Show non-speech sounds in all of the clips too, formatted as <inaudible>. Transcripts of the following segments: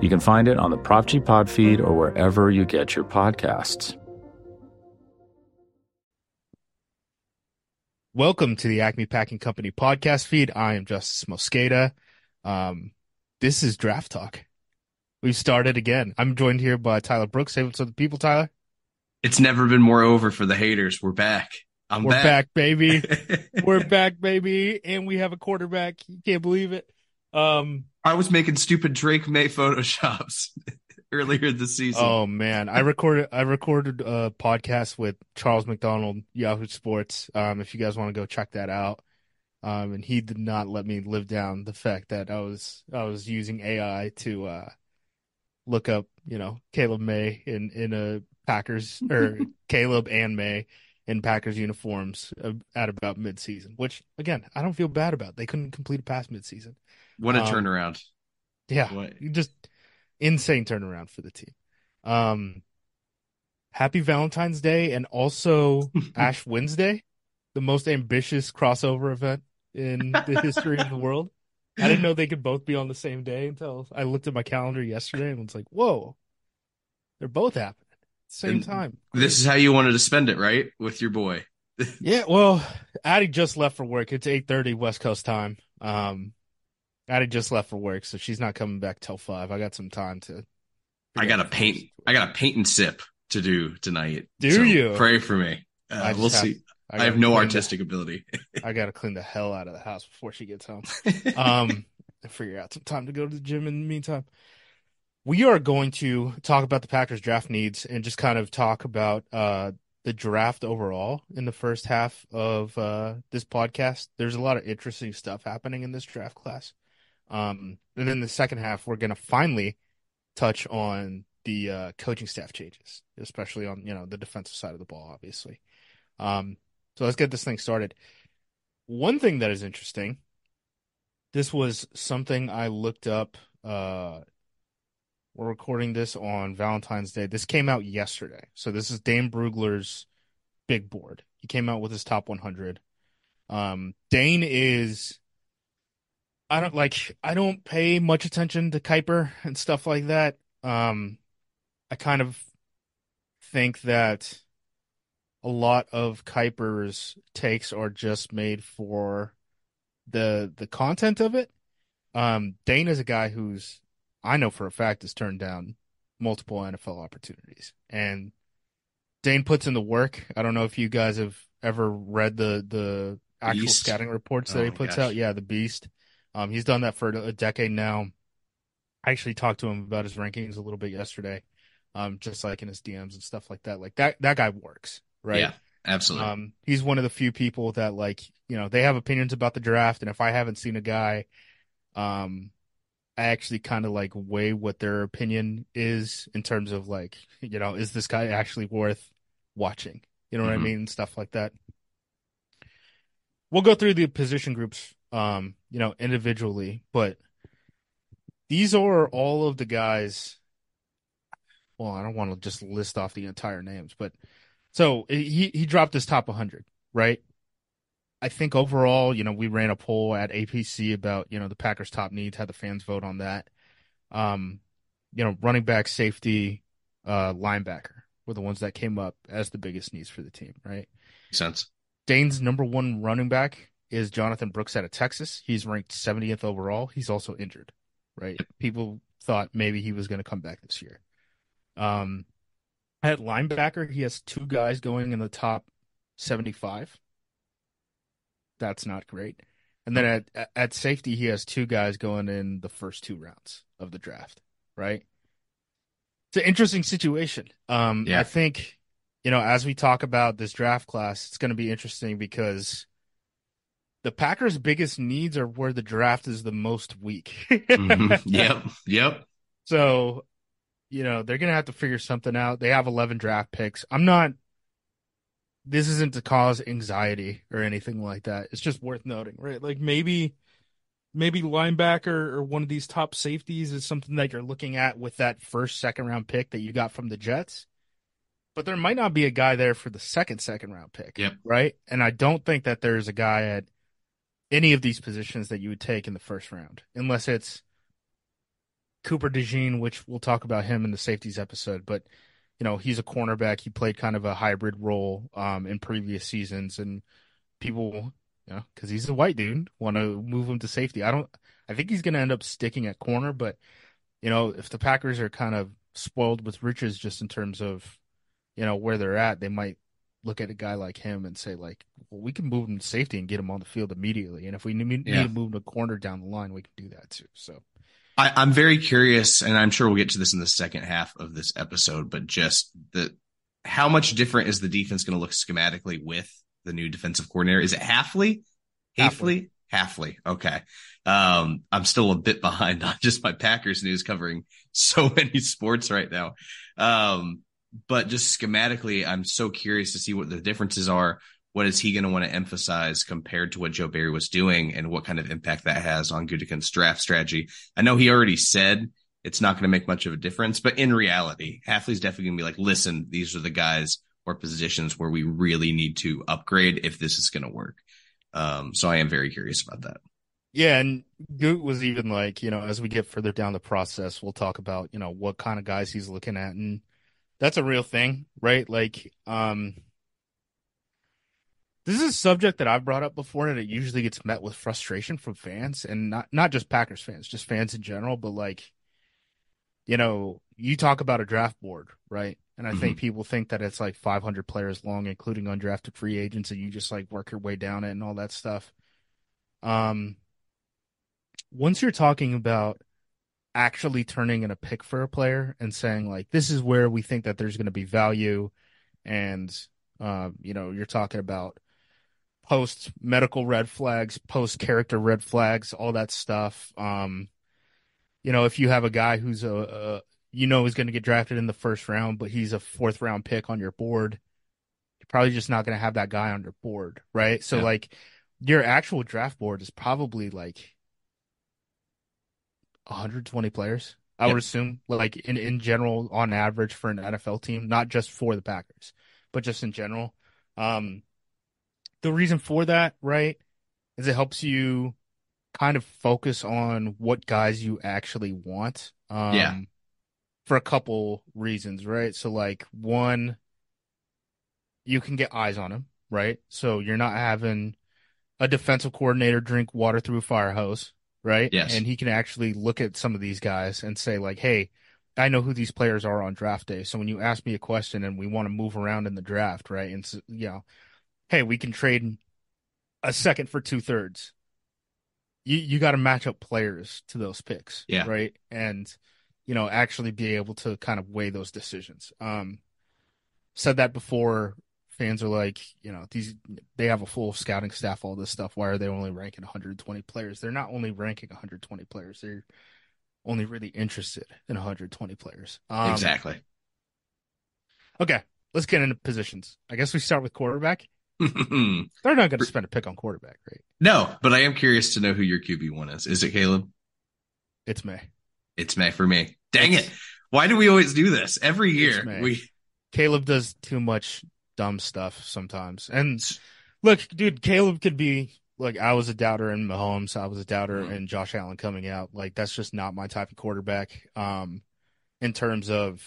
You can find it on the Prop G Pod feed or wherever you get your podcasts. Welcome to the Acme Packing Company podcast feed. I am Justis Mosqueda. Um, this is Draft Talk. We've started again. I'm joined here by Tyler Brooks. Say what's up to the people, Tyler. It's never been more over for the haters. We're back. I'm We're back, back baby. <laughs> We're back, baby. And we have a quarterback. You can't believe it. Um, I was making stupid Drake Maye photoshops <laughs> earlier this season. Oh man, I recorded I recorded a podcast with Charles McDonald, Yahoo Sports. Um, if you guys want to go check that out. Um, and he did not let me live down the fact that I was I was using AI to uh look up, you know, Caleb Maye in in a Packers or <laughs> Caleb and Maye in Packers uniforms at about midseason, which again, I don't feel bad about. They couldn't complete a pass midseason. What a Um, turnaround. Yeah, What? just insane turnaround for the team. Um, happy Valentine's Day and also <laughs> Ash Wednesday, the most ambitious crossover event in the history of the world. I didn't know they could both be on the same day until I looked at my calendar yesterday and was like, "Whoa, they're both happening at the same And time." This is how you wanted to spend it, right? With your boy. <laughs> Yeah, well, Addy just left for work. It's eight thirty West Coast time. Um, Addie just left for work, so she's not coming back till five. I got some time to. I got a paint. I got a paint and sip to do tonight. Do So you? Pray for me. Uh, I we'll have- see. I, gotta have no clean the- artistic ability. <laughs> I gotta clean the hell out of the house before she gets home. <laughs> Um, and figure out some time to go to the gym in the meantime. We are going to talk about the Packers draft needs and just kind of talk about uh the draft overall in the first half of uh this podcast. There's a lot of interesting stuff happening in this draft class. Um, and then the second half, we're gonna finally touch on the uh, coaching staff changes, especially on you know the defensive side of the ball, obviously. Um, so let's get this thing started. One thing that is interesting, this was something I looked up. Uh, we're recording this on Valentine's Day. This came out yesterday. So this is Dane Brugler's big board. He came out with his top 100. Um, Dane is, I don't like, I don't pay much attention to Kiper and stuff like that. Um, I kind of think that a lot of Kiper's takes are just made for the the content of it. Um, Dane is a guy who's I know for a fact has turned down multiple NFL opportunities, and Dane puts in the work. I don't know if you guys have ever read the the actual Beast? scouting reports that Oh he puts out. Yeah, the Beast. Um, he's done that for a decade now. I actually talked to him about his rankings a little bit yesterday, um, just like in his DMs and stuff like that. Like that that guy works, right? Yeah, absolutely. Um, he's one of the few people that like, you know, they have opinions about the draft, and if I haven't seen a guy, um, I actually kind of like weigh what their opinion is in terms of like, <laughs> you know, is this guy actually worth watching? You know what I Mhm. mean? Stuff like that. We'll go through the position groups, um, you know, individually, but these are all of the guys. Well, I don't want to just list off the entire names, but so he he dropped his top 100, right? I think overall, you know, we ran a poll at APC about, you know, the Packers' top needs, had the fans vote on that. Um, you know, running back, safety, uh, linebacker were the ones that came up as the biggest needs for the team, right? Makes sense. Dane's number one running back is Jonathan Brooks out of Texas. He's ranked 70th overall. He's also injured, right? People thought maybe he was going to come back this year. Um, at linebacker, he has two guys going in the top 75. That's not great. And then at at safety, he has two guys going in the first two rounds of the draft, right? It's an interesting situation. Um, Yeah. I think, you know, as we talk about this draft class, it's going to be interesting because the Packers' biggest needs are where the draft is the most weak. Mhm. <laughs> Yep. Yep. So you know, they're going to have to figure something out. They have 11 draft picks. I'm not, this isn't to cause anxiety or anything like that. It's just worth noting, right? Like maybe, maybe linebacker or one of these top safeties is something that you're looking at with that first, second round pick that you got from the Jets. But there might not be a guy there for the second, second round pick. Yep. Right. And I don't think that there's a guy at any of these positions that you would take in the first round, unless it's Cooper DeJean, which we'll talk about him in the safeties episode. But you know, he's a cornerback. He played kind of a hybrid role um, in previous seasons, and people, you know, because he's a white dude, want to move him to safety. I don't. I think he's going to end up sticking at corner, but you know, if the Packers are kind of spoiled with riches, just in terms of you know where they're at, they might look at a guy like him and say like, well, we can move him to safety and get him on the field immediately. And if we need, Yeah. need to move him to corner down the line, we can do that too. So I, I'm very curious, and I'm sure we'll get to this in the second half of this episode, but just the how much different is the defense going to look schematically with the new defensive coordinator? Is it Hafley? Hafley? Hafley. Okay. Um, I'm still a bit <laughs> behind on just my Packers news covering so <laughs> many sports right now. Um, but just schematically, I'm so curious to see what the differences are. What is he going to want to emphasize compared to what Joe Barry was doing and what kind of impact that has on Gutekunst's draft strategy? I know he already said it's not going to make much of a difference, but in reality, Hafley's definitely going to be like, listen, these are the guys or positions where we really need to upgrade if this is going to work. Um, so I am very curious about that. Yeah, and Gute was even like, you know, as we get further down the process, we'll talk about, you know, what kind of guys he's looking at. And that's a real thing, right? Like, um, this is a subject that I've brought up before and it usually gets met with frustration from fans and not not just Packers fans, just fans in general, but like, you know, you talk about a draft board, right? And I think people think that it's like 500 players long, including undrafted free agents, and you just like work your way down it and all that stuff. Um, once you're talking about actually turning in a pick for a player and saying like this is where we think that there's going to be value. And um, you know you're talking about post medical red flags post character red flags all that stuff. Um, you know if you have a guy who's a, a you know is going to get drafted in the first round but he's a fourth round pick on your board you're probably just not going to have that guy on your board right? So Yeah. like your actual draft board is probably like 120 players. I Yep. would assume, like in in general, on average for an NFL team, not just for the Packers, but just in general. Um, the reason for that, right, is it helps you kind of focus on what guys you actually want. Um, Yeah. For a couple reasons, right? So, like one, you can get eyes on him, right? So you're not having a defensive coordinator drink water through a fire hose, right? Yes. And he can actually look at some of these guys and say, like, hey, I know who these players are on draft day. So when you ask me a question and we want to move around in the draft, right? And, so, you know, hey, we can trade a second for two thirds. You, you got to match up players to those picks, Yeah. right? And, you know, actually be able to kind of weigh those decisions. Um, said that before fans are like, you know, these they have a full scouting staff, all this stuff. Why are they only ranking 120 players? They're not only ranking 120 players; they're only really interested in 120 players. Um, exactly. Okay, let's get into positions. I guess we start with quarterback. <laughs> They're not going to spend a pick on quarterback, right? No, but I am curious to know who your QB one is. Is it Caleb? It's Maye. It's Maye for me. Dang It's- it. Why do we always do this? Every year we Caleb does too much dumb stuff sometimes. And look, dude, Caleb could be like I was a doubter in Mahomes, I was a doubter Mhm. in Josh Allen coming out. Like that's just not my type of quarterback. Um, in terms of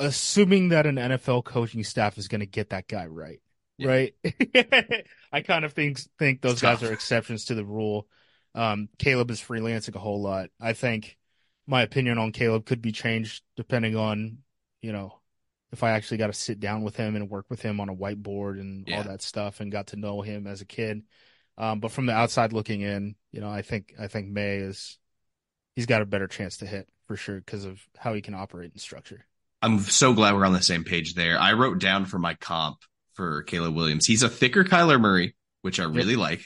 assuming that an NFL coaching staff is going to get that guy right, Yeah. right? <laughs> I kind of think think those guys are exceptions to the rule. Um, Caleb is freelancing a whole lot. I think my opinion on Caleb could be changed depending on, you know, if I actually got to sit down with him and work with him on a whiteboard and Yeah. all that stuff and got to know him as a kid. Um, but from the outside looking in, you know, I think I think Maye is he's got a better chance to hit for sure because of how he can operate and structure. I'm so glad we're on the same page there. I wrote down for my comp for Caleb Williams. He's a thicker Kyler Murray, which I really like,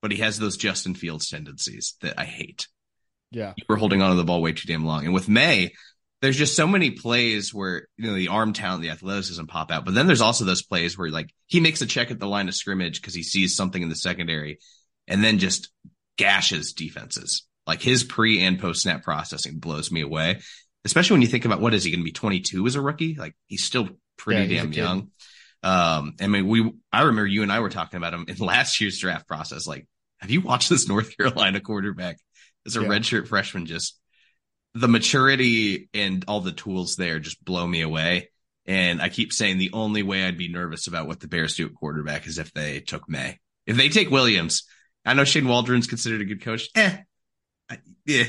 but he has those Justin Fields tendencies that I hate. Yeah. You were holding on to the ball way too damn long. And with Maye, there's just so many plays where you know the arm talent, the athleticism pop out. But then there's also those plays where like he makes a check at the line of scrimmage because he sees something in the secondary, and then just gashes defenses. Like his pre and post snap processing blows me away, especially when you think about what is he going to be 22 as a rookie? Like he's still pretty Yeah, damn young. Um, I mean, we I remember you and I were talking about him in <laughs> last year's draft process. Like, have you watched this North Carolina quarterback as a Yeah. redshirt freshman? Just the maturity and all the tools there just blow me away. And I keep saying the only way I'd be nervous about what the Bears do at quarterback is if they took Maye. If they take Williams, I know Shane Waldron's considered a good coach. Eh, I, yeah.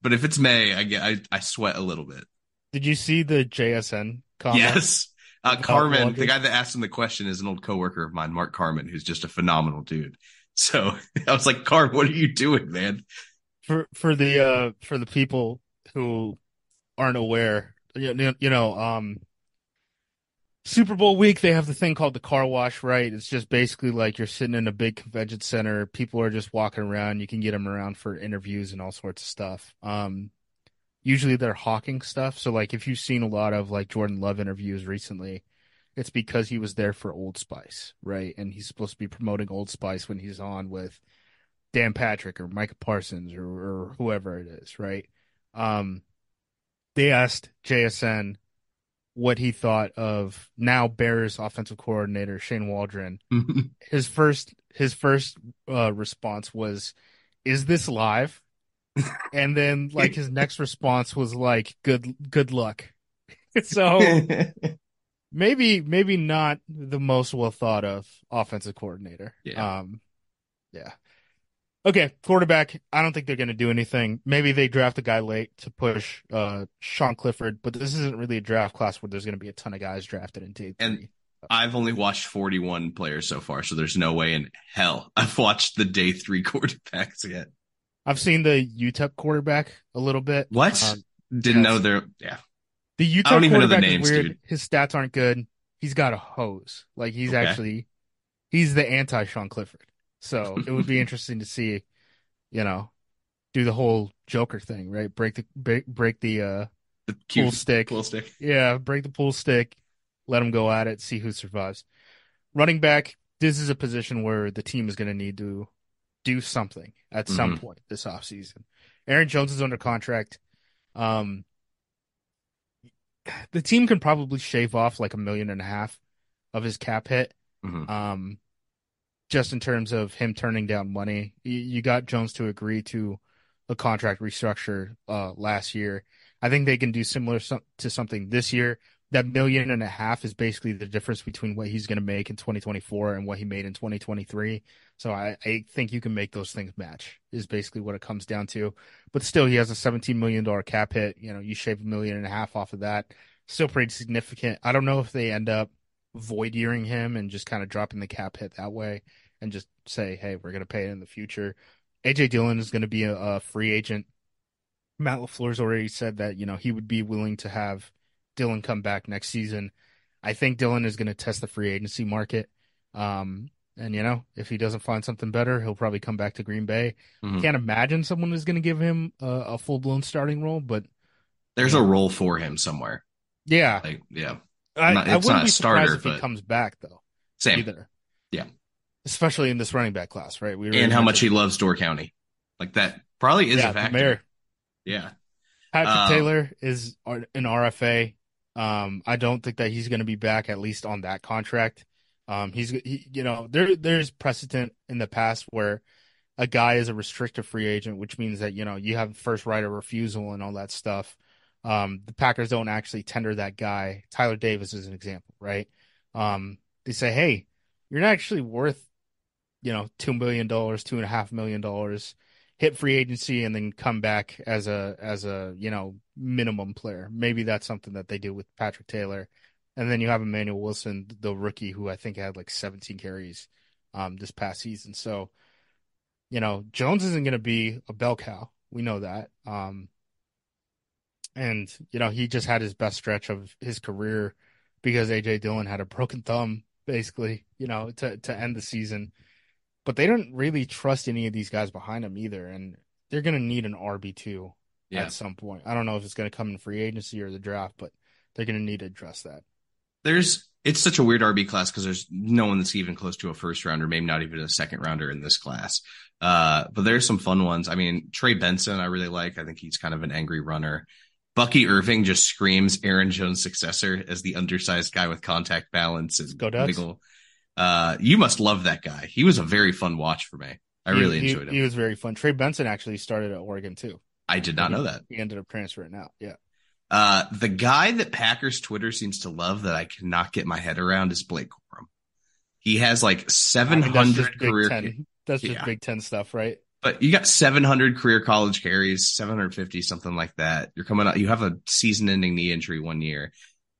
But if it's Maye, I get I, I sweat a little bit. Did you see the JSN comment? Yes. Uh, Carmen, the guy that asked him the question is an old coworker of mine, Mark Carmen, who's just a phenomenal dude. So <laughs> I was like, Carm, what are you doing, man? For for the uh for the people who aren't aware, you know, you know, um Super Bowl week, they have the thing called the car wash, right? It's just basically like you're sitting in a big convention center. People are just walking around. You can get them around for interviews and all sorts of stuff. Um, usually they're hawking stuff. So like if you've seen a lot of like Jordan Love interviews recently, it's because he was there for Old Spice, right? And he's supposed to be promoting Old Spice when he's on with Dan Patrick or Micah Parsons or, or whoever it is, right? Um, they asked JSN what he thought of now Bears offensive coordinator Shane Waldron. <laughs> His first his first uh, response was, "Is this live?" and then like his next response was like, "Good good luck." <laughs> so <laughs> maybe maybe not the most well thought of offensive coordinator. Yeah. Um yeah. Okay, quarterback. I don't think they're going to do anything. Maybe they draft a guy late to push uh Sean Clifford, but this isn't really a draft class where there's going to be a ton of guys drafted in day And- three. I've only watched 41 players so far, so there's no way in hell <laughs> I've watched the day three <laughs> quarterbacks yet. I've seen the UTEP quarterback a little bit. What? Um, Didn't yes. know there. Yeah. The UTEP I don't even know the quarterback names, is weird. dude. His stats aren't good. He's got a hose. Like he's Okay. actually he's the anti Sean Clifford. So it would be interesting to see, you know, do the whole Joker thing, right? Break the break, break the uh The pool stick. pool stick. Yeah, break the pool stick, let them go at it, see who survives. Running back, this is a position where the team is going to need to do something at some Mhm. point this offseason. Aaron Jones is under contract. Um, the team can probably shave off like a million and a half of his cap hit. Mhm. Um, just in terms of him turning down money, you, got Jones to agree to a contract restructure uh, last year. I think they can do similar to something this year. That million and a half is basically the difference between what he's going to make in 2024 and what he made in 2023. So I, I think you can make those things match. Is basically what it comes down to. But still, he has a 17 million dollar cap hit. You know, you shave a million and a half off of that. Still pretty significant. I don't know if they end up void yearing him and just kind of dropping the cap hit that way and just say, hey, we're going to pay it in the future. AJ Dillon is going to be a, a free agent. Matt LaFleur's already said that, you know, he would be willing to have Dillon come back next season. I think Dillon is going to test the free agency market. Um, and, you know, if he doesn't find something better, he'll probably come back to Green Bay. Mhm. Can't imagine someone is going to give him a, a full blown starting role, but There's a role for him somewhere. yeah, Like, yeah. I, not- I wouldn't not a be surprised starter, if he comes back though Same. either. Yeah. especially in this running back class, right? We And how much he loves Door County. Like that probably is yeah, a factor. mayor. Yeah. Patrick Um, Taylor is an RFA. Um, I don't think that he's going to be back at least on that contract. Um, he's he, you know there there's precedent in the past where a guy is a restricted free agent, which means that you know you have first right of refusal and all that stuff. Um, the Packers don't actually tender that guy. Tyler Davis is an example, right? Um, they say, hey, you're not actually worth you know two million dollars, two and a half million dollars hit free agency and then come back as a as a you know minimum player. Maybe that's something that they do with Patrick Taylor, and then you have Emanuel Wilson, the rookie, who I think had like 17 carries um, this past season. So, you know, Jones isn't going to be a bell cow. We know that. Um, and you know, he just had his best stretch of his career because AJ Dillon had a broken thumb, basically. You know, to to end the season but they don't really trust any of these guys behind him either. And they're gonna need an RB two Yeah. at some point. I don't know if it's gonna come in free agency or the draft, but they're gonna need to address that. There's it's such a weird RB class because there's no one that's even close to a first rounder, maybe not even a second rounder in this class. Uh, but there's some fun ones. I mean, Trey Benson, I really like. I think he's kind of an angry runner. Bucky Irving just screams Aaron Jones' successor as the undersized guy with contact balance and Go Ducks. wiggle. Uh, you must love that guy. He was a very fun watch for me. I He- really he, enjoyed him. He was very fun. Trey Benson actually started at Oregon too. I did not know that. He ended up transferring out. Yeah. Uh, the guy that Packers Twitter seems to love that I cannot get my head around is Blake Corum. He has like I mean, that's 700 career. That's just Yeah. Big Ten stuff, right? But you got 700 career college carries, 750, something like that. You're coming out, you have a season ending knee injury one year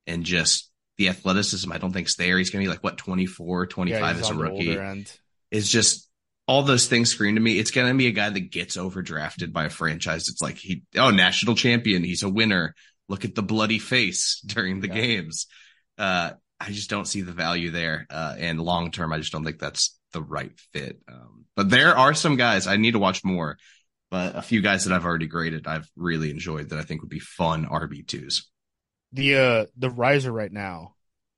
and just the athleticism, I don't think's there. He's going to be like, what, 24, 25 yeah, as a rookie. It's just all those things scream to me. It's going to be a guy that gets overdrafted by a franchise. It's like he, oh, national champion. He's a winner. Look at the bloody face <laughs> during the Yeah. games. Uh, I just don't see the value there. Uh, and long term, I just don't think that's the right fit. Um, but there are some guys I need to watch more, but a few guys that I've already graded, I've really enjoyed that I think would be fun RB2s. The uh the riser right now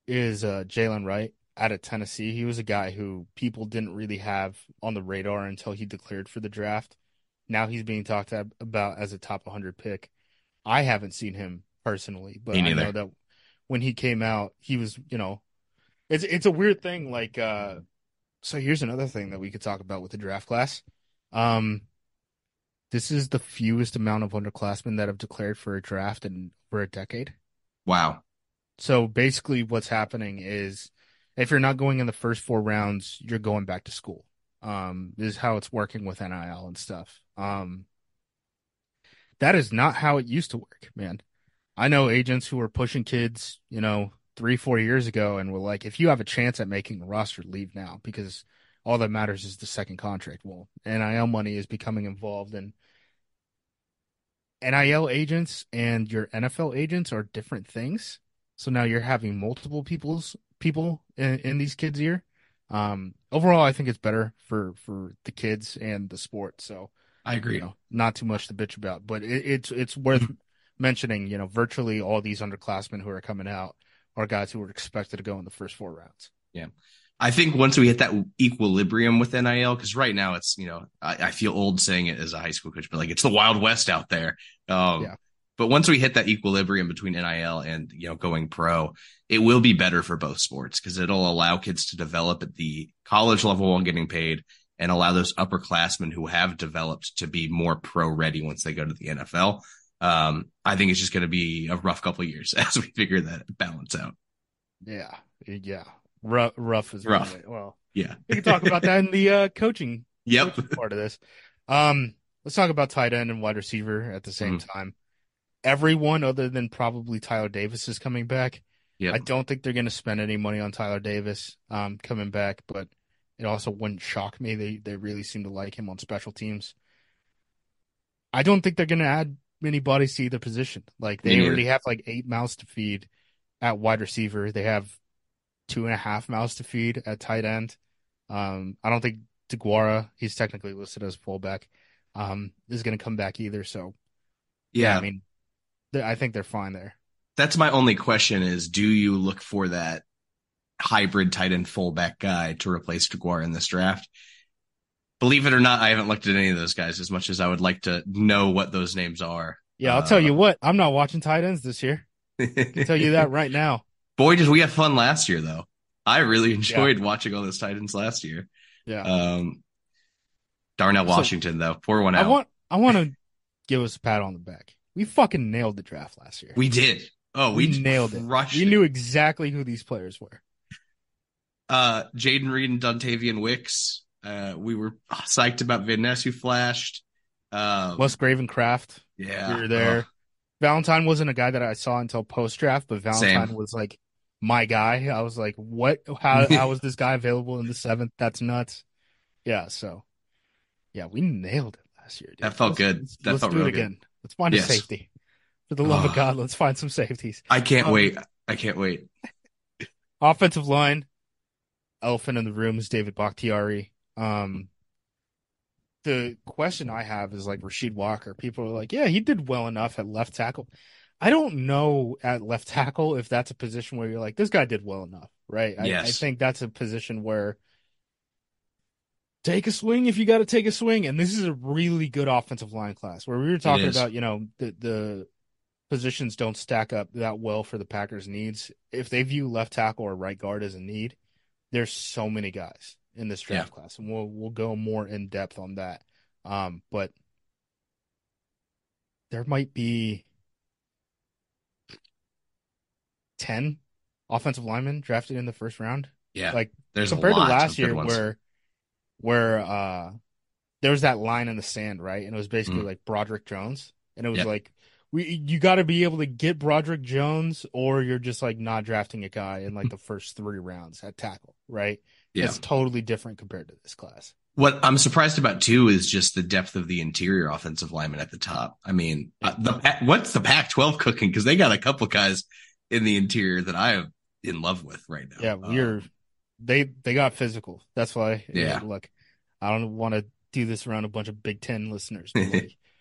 is uh Jaylen Wright out of Tennessee. He was a guy who people didn't really have on the radar until he declared for the draft. Now he's being talked about as a top 100 pick. I haven't seen him personally, but I know that when he came out, he was, you know, it's it's a weird thing. Like, uh, so here's another thing that we could talk about with the draft class. Um, this is the fewest amount of underclassmen that have declared for a draft in over a decade. Wow. So basically, what's happening is if you're not going in the first four rounds, you're going back to school. Um, this is how it's working with NIL and stuff. Um, that is not how it used to work, man. I know agents who were pushing kids, you know, three, four years ago and were like, if you have a chance at making the roster, leave now because all that matters is the second contract. Well, NIL money is becoming involved and NIL agents and your NFL agents are different things. So now you're having multiple people's people in, in these kids' ear. Um, overall, I think it's better for for the kids and the sport. So I agree. you know, not too much to bitch about, but it, it's it's worth <laughs> mentioning. You know, virtually all these underclassmen who are coming out are guys who were expected to go in the first four rounds. Yeah. I think once we hit that equilibrium with NIL, because right now it's, you know, I, I feel old saying it as a high school coach, but like it's the Wild West out there. Um, Yeah. But once we hit that equilibrium between NIL and, you know, going pro, it will be better for both sports because it'll allow kids to develop at the college level while getting paid and allow those upperclassmen who have developed to be more pro ready once they go to the NFL. Um, I think it's just going to be a rough couple of years <laughs> as we figure that balance out. Yeah, yeah, rough, rough is Rough. Well, Yeah. we can talk about that in the uh, coaching Yep. coaching part of this. Um, let's talk about tight end and wide receiver at the same Mm-hmm. time. Everyone other than probably Tyler Davis is coming back. Yep. I don't think they're going to spend any money on Tyler Davis um, coming back, but it also wouldn't shock me. They they really seem to like him on special teams. I don't think they're going to add many bodies to either position. Like they already have like eight mouths to feed at wide receiver. They have two and a half mouths to feed at tight end. Um, I don't think Deguara, he's technically listed as fullback, um, is going to come back either. So Yeah. I mean, I think they're fine there. that's my only question is do you look for that hybrid tight end fullback guy to replace Deguara in this draft? Believe it or not, I haven't looked at any of those guys as much as I would like to know what those names are. Yeah, I'll tell Uh, you what, I'm not watching tight ends this year. I can tell you that <laughs> right now. Boy, did we have fun last year though. I really enjoyed watching all those tight ends last year. Yeah. Um, Darnell So- Washington though, pour one I want I want to <laughs> give us a pat on the back. We fucking nailed the draft last year. we did. Oh, we, We nailed it. We knew exactly who these players were. uh Jayden Reed and Dontayvion Wicks. Uh, we were psyched about Van Ness who flashed. Um, Wes Graven Kraft, yeah, we were there. Ugh. Valentine wasn't a guy that I saw until post draft, but Valentine Same. was like my guy. I was like, what? How <laughs> how was this guy available in the seventh? That's nuts. Yeah. So, yeah, we nailed it last year. Dude. That felt Let's- good. Let's, That let's felt do it real good. again. Let's find Yes. a safety. For the love of. God, let's find some safeties. I can't Um, wait. I can't wait. <laughs> Offensive line, elephant in the room is David Bakhtiari. Um, the question I have is like Rasheed Walker. People are like, yeah, he did well enough at left tackle. I don't know at left tackle if that's a position where you're like, this guy did well enough, right? Yes. I, I think that's a position where take a swing if you got to take a swing. And this is a really good offensive line class where we were talking about, you know, the, the positions don't stack up that well for the Packers' needs. If they view left tackle or right guard as a need, there's so many guys in this draft class, and we'll we'll go more in depth on that. Um, but there might be ten offensive linemen drafted in the first round. Yeah, Like there's compared a lot to last year, ones. where where uh there was that line in the sand, right? And it was basically Mm. like Broderick Jones, and it was Yep. like we you got to be able to get Broderick Jones, or you're just like not drafting a guy in like the <laughs> first three rounds at tackle, right? Yeah. It's totally different compared to this class. What I'm surprised about too is just the depth of the interior offensive lineman at the top. I mean, uh, the what's the Pac-12 cooking? Because they got a couple guys in the interior that I am in love with right now. Yeah, Um, we're they they got physical. That's why. Yeah. Look, I don't want to do this around a bunch of Big Ten listeners. <laughs>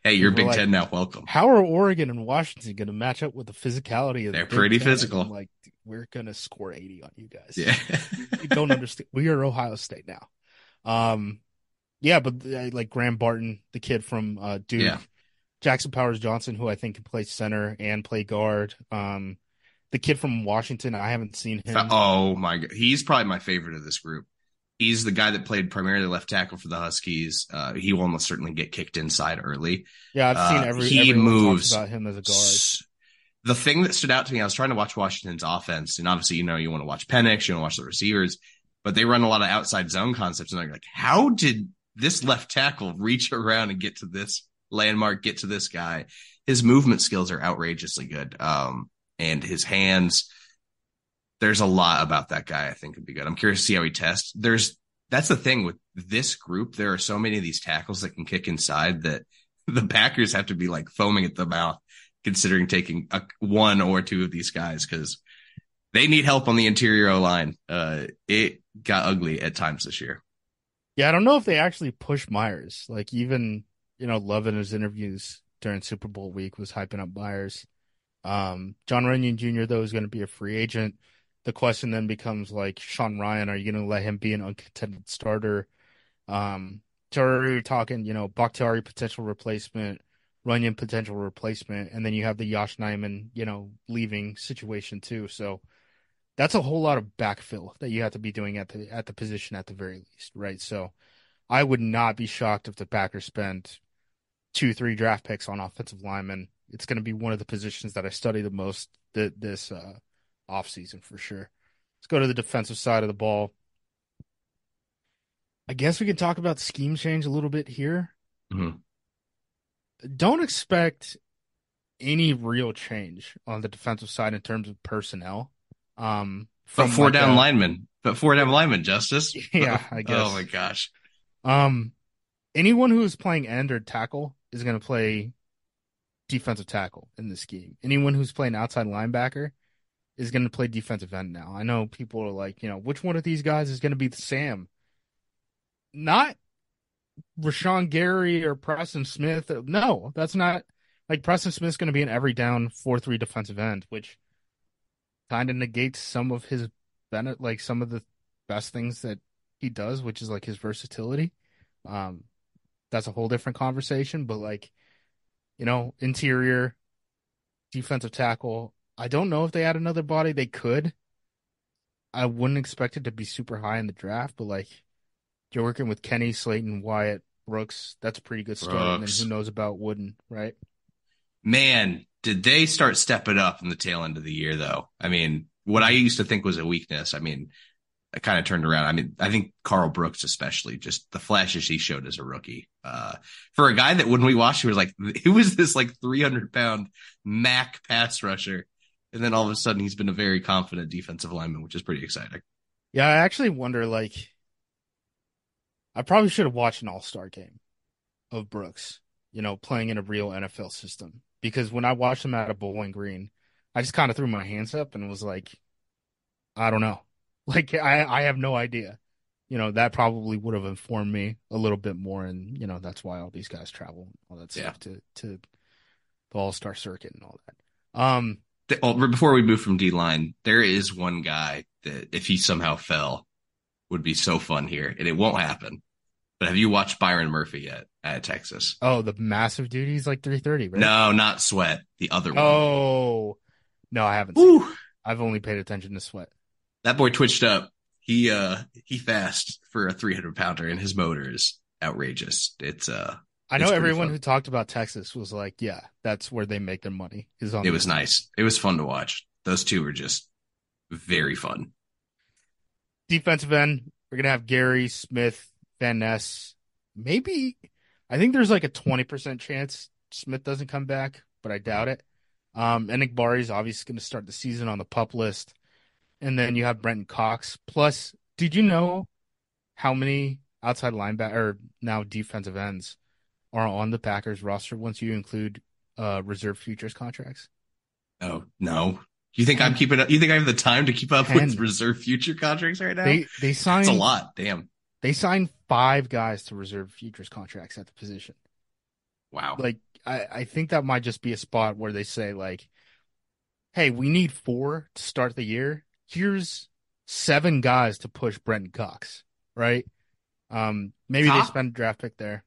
Like, hey, you're Big like- Ten now. Welcome. how are Oregon and Washington going to match up with the physicality of? the They're Big pretty Ten? physical. Like we're going to score eighty on you guys. Yeah. <laughs> you don't understand. We are Ohio State now. Um, yeah, but uh, like Graham Barton, the kid from uh, Duke, Yeah. Jackson Powers Johnson, who I think can play center and play guard. Um, the kid from Washington, I haven't seen him. oh my god, he's probably my favorite of this group. He's the guy that played primarily left tackle for the Huskies. Uh, he will almost certainly get kicked inside early. yeah, I've seen uh, every. he moves about him as a guard. The thing that stood out to me, I was trying to watch Washington's offense, and obviously, you know, you want to watch Penix, you want to watch the receivers, but they run a lot of outside zone concepts, and they're like, how did this left tackle reach around and get to this landmark, get to this guy? His movement skills are outrageously good, um, and his hands. There's a lot about that guy I think would be good. I'm curious to see how he tests. There's that's the thing with this group. There are so many of these tackles that can kick inside that <laughs> the Packers have to be like foaming at the mouth considering taking a, one or two of these guys because they need help on the interior line. Uh, it got ugly at times this year. Yeah, I don't know if they actually push Myers. Like even you know, Love in his interviews during Super Bowl week was hyping up Myers. Um, Jon Runyan Jr. though is going to be a free agent. The question then becomes like Sean Rhyan, are you going to let him be an uncontended starter? Um, talking, you know, Bakhtiari potential replacement, Runyan potential replacement, and then you have the Yosh Nijman, you know, leaving situation too. So that's a whole lot of backfill that you have to be doing at the at the position at the very least, right? So I would not be shocked if the Packers spend two, three draft picks on offensive linemen. It's going to be one of the positions that I study the most th- this uh, offseason for sure. Let's go to the defensive side of the ball. I guess we can talk about scheme change a little bit here. Mhm. Don't expect any real change on the defensive side in terms of personnel. Um, But four like down a- linemen, but four down linemen, Justice. <laughs> Yeah, <laughs> I guess. Oh my gosh. Um, anyone who is playing end or tackle is going to play defensive tackle in this scheme. Anyone who's playing outside linebacker is going to play defensive end now. I know people are like, you know, which one of these guys is going to be the Sam? Not Rashan Gary or Preston Smith. No, that's not like Preston Smith's going to be an every down 4 3 defensive end, which kind of negates some of his benefit, like some of the best things that he does, which is like his versatility. Um, that's a whole different conversation, but like, you know, interior defensive tackle. I don't know if they add another body. They could. I wouldn't expect it to be super high in the draft, but like you're working with Kenny, Slaton, Wyatt, Brooks. That's a pretty good start. And then who knows about Wooden, right? Man, did they start stepping up in the tail end of the year though? I mean, what I used to think was a weakness, I mean, I kind of turned around. I mean, I think Karl Brooks, especially, just the flashes he showed as a rookie. Uh, for a guy that when we watched, he was like, <laughs> who is this like 300 pound Mac pass rusher? And then all of a sudden he's been a very confident defensive lineman, which is pretty exciting. Yeah, I actually wonder like I probably should have watched an all-star game of Brooks, you know, playing in a real NFL system. Because when I watched him out of Bowling Green, I just kind of threw my hands up and was like, I don't know. <laughs> Like I I have no idea. you know, that probably would have informed me a little bit more. And, you know, that's why all these guys travel, all that stuff yeah. to, to the all star circuit and all that. Um, oh, before we move from D line, there is one guy that if he somehow fell would be so fun here and it won't happen. But have you watched Byron Murphy yet at Texas? Oh, the massive dude. He's like 330, right? No, not Sweat. The other one. Oh, no, I haven't. I've only paid attention to Sweat. That boy twitched up. He uh he fast for a 300 pounder, and his motor is outrageous. It's uh. I know everyone fun. who talked about Texas was like, "Yeah, that's where they make their money." Is on. It was nice. It was fun to watch. Those two were just very fun. Defensive end, we're gonna have Gary Smith, Van Ness. Maybe I think there's like a 20% chance Smith doesn't come back, but I doubt it. Um, Enagbare is obviously going to start the season on the pup list. And then you have Brenton Cox. Plus, did you know how many outside linebacker or now defensive ends are on the Packers roster once you include uh, reserve futures contracts? Oh, no. You think I'm keeping up? You think I have the time to keep up with reserve future contracts right now? They they signed It's a lot. Damn. They signed five guys to reserve futures contracts at the position. Wow. Like I, I think that might just be a spot where they say like, hey, we need four to start the year. Here's seven guys to push Brenton Cox, right? Um, maybe Cox, they spend a draft pick there.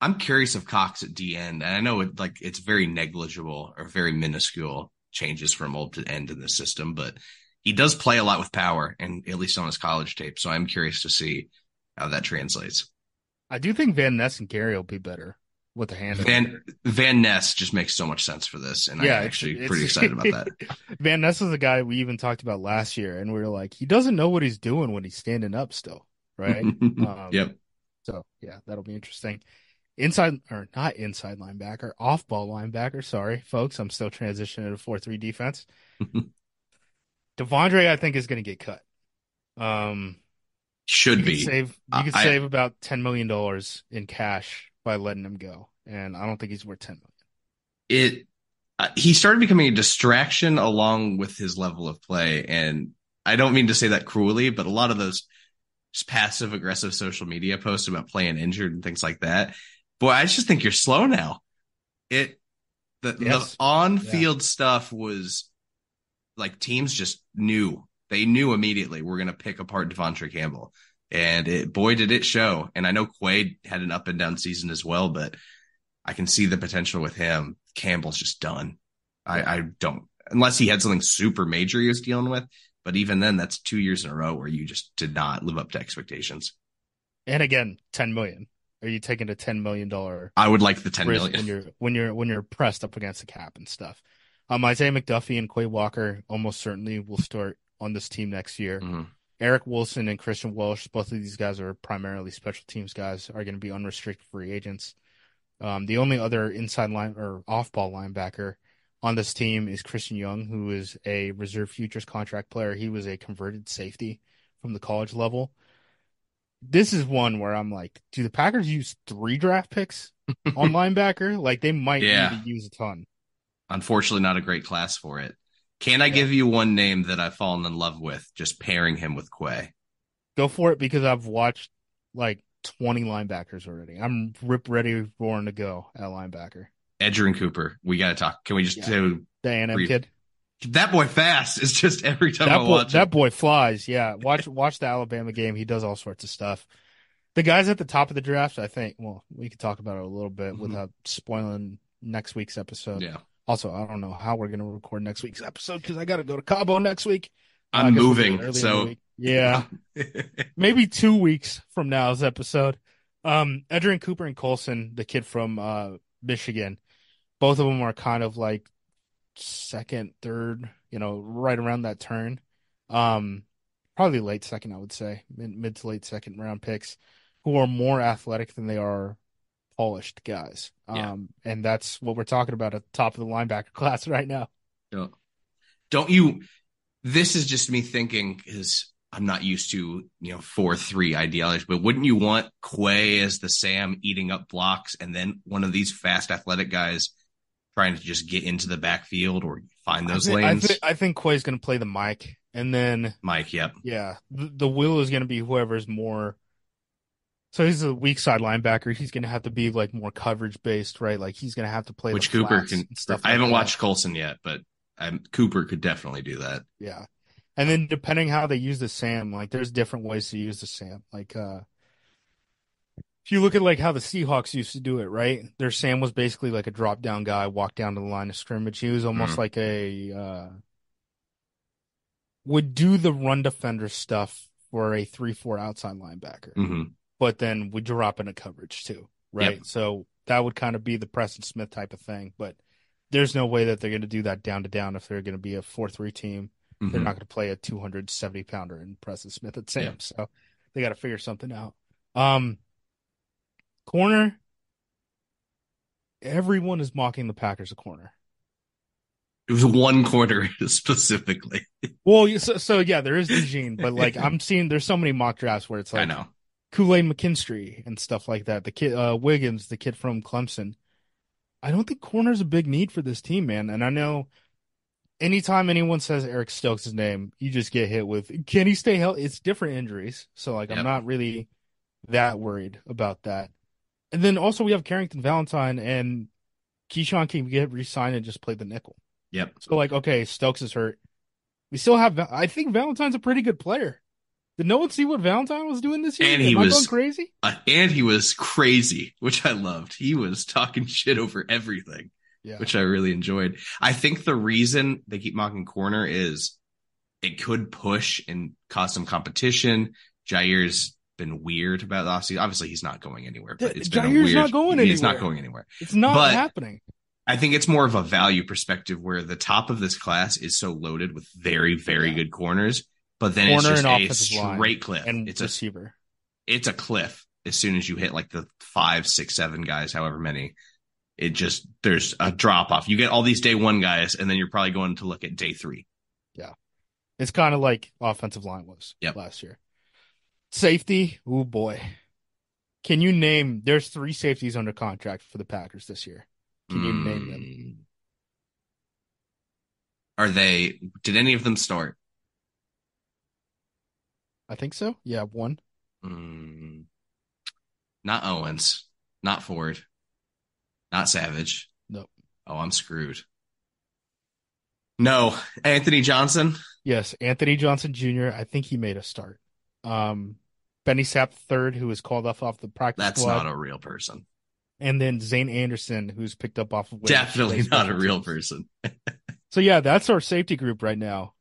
I'm curious of Cox at D end, and I know it like it's very negligible or very minuscule changes from old to end in the system, but he does play a lot with power, and at least on his college tape. So I'm curious to see how that translates. I do think Van Ness and Gary will be better with the hand. Van Van Ness just makes so much sense for this, and yeah, I'm actually it's, pretty excited about that. <laughs> Van Ness is a guy we even talked about last year, and we were like, he doesn't know what he's doing when he's standing up still, right? <laughs> um, yep. So yeah, that'll be interesting. Inside or not inside linebacker, off ball linebacker. Sorry, folks, I'm still transitioning to four three defense. <laughs> De'Vondre, I think, is going to get cut. Um, should you be save. You could I, save about ten million dollars in cash by letting him go, and I don't think he's worth ten million. It. Uh, he started becoming a distraction along with his level of play, and I don't mean to say that cruelly, but a lot of those passive aggressive social media posts about playing injured and things like that. Boy, I just think you're slow now. It the, yes. the on field yeah. stuff was like teams just knew they knew immediately we're going to pick apart De'Vondre Campbell. And it, boy, did it show. And I know Quay had an up and down season as well, but I can see the potential with him. Campbell's just done. I, I don't, unless he had something super major he was dealing with. But even then, that's two years in a row where you just did not live up to expectations. And again, 10 million. Are you taking a $10 million? I would like the 10 million. When you're, when you're, when you're pressed up against the cap and stuff. Um, Isaiah McDuffie and Quay Walker almost certainly will start on this team next year. Mm-hmm. Eric Wilson and Kristian Welch, both of these guys are primarily special teams guys, are going to be unrestricted free agents. Um, the only other inside line or off ball linebacker on this team is Christian Young, who is a reserve futures contract player. He was a converted safety from the college level. This is one where I'm like, do the Packers use three draft picks <laughs> on linebacker? Like they might yeah. need to use a ton. Unfortunately, not a great class for it. Can I give you one name that I've fallen in love with? Just pairing him with Quay. Go for it because I've watched like 20 linebackers already. I'm rip ready, roaring to go at linebacker. Edgerrin Cooper. We got to talk. Can we just yeah. do the A&M kid? That boy fast is just every time that I boy, watch that boy flies. Yeah, watch watch the Alabama game. He does all sorts of stuff. The guys at the top of the draft, I think. Well, we could talk about it a little bit mm-hmm. without spoiling next week's episode. Yeah. Also, I don't know how we're going to record next week's episode because I got to go to Cabo next week. I'm uh, moving, so yeah, <laughs> maybe two weeks from now's episode. Um, Edgerrin Cooper and Colson, the kid from uh, Michigan, both of them are kind of like second, third, you know, right around that turn. Um, probably late second, I would say, mid, mid to late second round picks, who are more athletic than they are polished guys. Yeah. Um, and that's what we're talking about at the top of the linebacker <laughs> class right now. Yeah. Don't you? This is just me thinking because I'm not used to you know four three ideology, but wouldn't you want Quay as the Sam eating up blocks, and then one of these fast athletic guys trying to just get into the backfield or find those I lanes? I, th- I think Quay's going to play the Mike and then Mike, yep. yeah, the, the will is going to be whoever's more. So he's a weak side linebacker. He's going to have to be like more coverage based, right? Like he's going to have to play Which Cooper can. stuff. I like haven't that. watched Colson yet, but um, Cooper could definitely do that. Yeah. And then depending how they use the Sam, like there's different ways to use the Sam. Like uh if you look at like how the Seahawks used to do it, right? Their Sam was basically like a drop down guy, walk down to the line of scrimmage. He was almost Mhm. like a uh would do the run defender stuff for a three four outside linebacker, hmm but then would drop into coverage too, right? Yep. So that would kind of be the Preston Smith type of thing, but there's no way that they're going to do that down to down if they're going to be a four three team they're hmm not going to play a 270 pounder in Preston Smith at Sam. Yeah. So they got to figure something out. Um, corner. Everyone is mocking the Packers a corner. It was one corner <laughs> specifically. Well, so, so yeah, there is Eugene, but like <laughs> I'm seeing, there's so many mock drafts where it's like I know. Kool Aid McKinstry and stuff like that. The kid, uh, Wiggins, the kid from Clemson. I don't think corner's a big need for this team, man. And I know anytime anyone says Eric Stokes' name, you just get hit with, can he stay healthy? It's different injuries. So, like, Yep. I'm not really that worried about that. And then also we have Carrington Valentine and Keisean can get re signed and just play the nickel. Yep. So, like, okay, Stokes is hurt. We still have, I think Valentine's a pretty good player. Did no one see what Valentine was doing this year? And he I was- going crazy? Uh, and he was crazy, which I loved. He was talking <laughs> shit over everything. Yeah. which I really enjoyed. I think the reason they keep mocking corner is it could push and cause some competition. Jaire's been weird about the offseason. Obviously, he's not going anywhere, but it's been Jaire's weird. not going anywhere. He's not going anywhere. It's not But- happening. I think it's more of a value perspective where the top of this class is so loaded with very, very Yeah. good corners, but then Corner it's just a straight cliff. and It's a receiver. it's a cliff as soon as you hit like the five, six, seven guys, however many. It just there's a drop off. You get all these day one guys, and then you're probably going to look at day three. Yeah. It's kind of like offensive line was Yep. last year. Safety, oh boy. Can you name there's three safeties under contract for the Packers this year. Can you name them? Mm. Are they? Did any of them start? I think so. Yeah, one. Mm. Not Owens. Not Ford. Not Savage. Nope. Oh, I'm screwed. No, Anthony Johnson. Yes, Anthony Johnson Jr. I think he made a start. Um Benny Sapp third, who was called off off the practice That's squad, not a real person. and then Zayne Anderson, who's picked up off of Definitely not a real person. <laughs> So yeah, that's our safety group right now.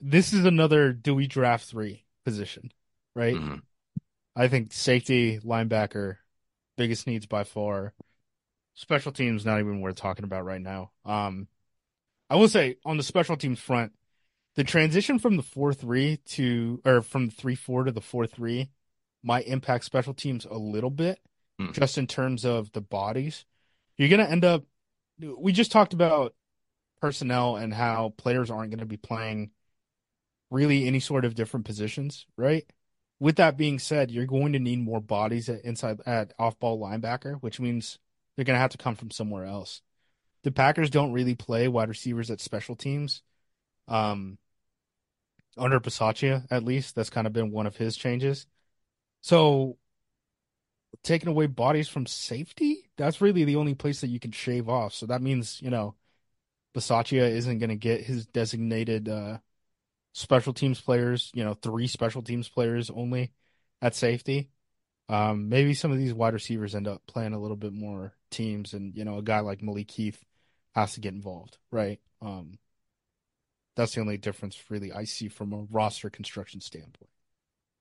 This is another do we draft three position, right? Mhm. I think safety, linebacker, biggest needs by far. Special teams not even worth talking about right now. Um, I will say on the special teams front, the transition from the four three to or from the three four to the four three might impact special teams a little bit, Hmm. just in terms of the bodies. You're gonna end up. We just talked about personnel and how players aren't going to be playing really any sort of different positions, right? With that being said, you're going to need more bodies at inside at off ball linebacker, which means they're going to have to come from somewhere else. The Packers don't really play wide receivers at special teams. Um, under Bisaccia, at least, that's kind of been one of his changes. So, taking away bodies from safety, that's really the only place that you can shave off. So that means, you know, Bisaccia isn't going to get his designated uh, special teams players, you know, three special teams players only at safety. Um, maybe some of these wide receivers end up playing a little bit more teams, and you know, a guy like Malik Heath has to get involved, right? Um, that's the only difference, really, I see from a roster construction standpoint.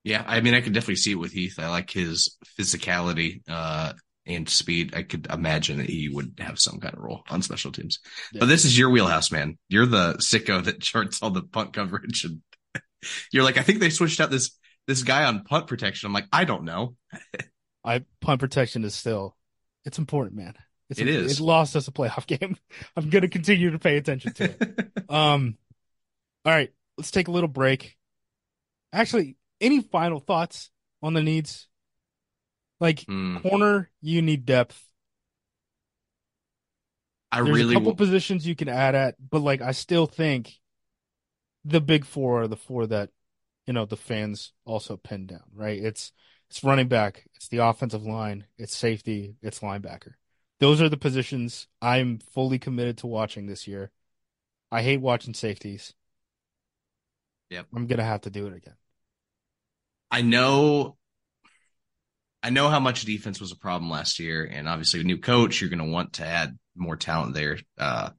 Yeah, I mean, I could definitely see it with Heath. I like his physicality uh, and speed. I could imagine that he would have some kind of role on special teams. Yeah. But this is your wheelhouse, man. You're the sicko that <laughs> charts all the punt coverage, and <laughs> you're like, I think they switched out this this guy on punt protection. I'm like, I don't know. <laughs> I punt protection is still, it's important, man. It's It a- is. It lost us a playoff game. I'm going to continue to pay attention to it. Um, all right, let's take a little break. Actually, any final thoughts on the needs? Like Hmm. corner, you need depth. I There's really a couple w- positions you can add at, but like I still think the big four are the four that you know the fans also pin down, right? It's it's running back, it's the offensive line, it's safety, it's linebacker. Those are the positions I'm fully committed to watching this year. I hate watching safeties. Yep. I'm gonna have to do it again. I know I know how much defense was a problem last year, and obviously a new coach, you're gonna want to add more talent there. Uh,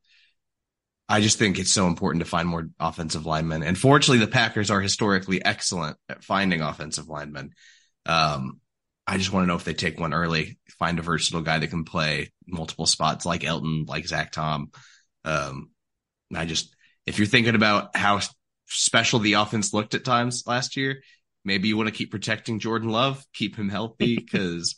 I just think it's so important to find more offensive linemen. And fortunately, the Packers are historically excellent at finding offensive linemen. Um, I just want to know if they take one early, find a versatile guy that can play multiple spots like Elgton, like Zach Tom. Um, I just, if you're thinking about how special the offense looked at times last year, maybe you want to keep protecting Jordan Love, keep him healthy <laughs> because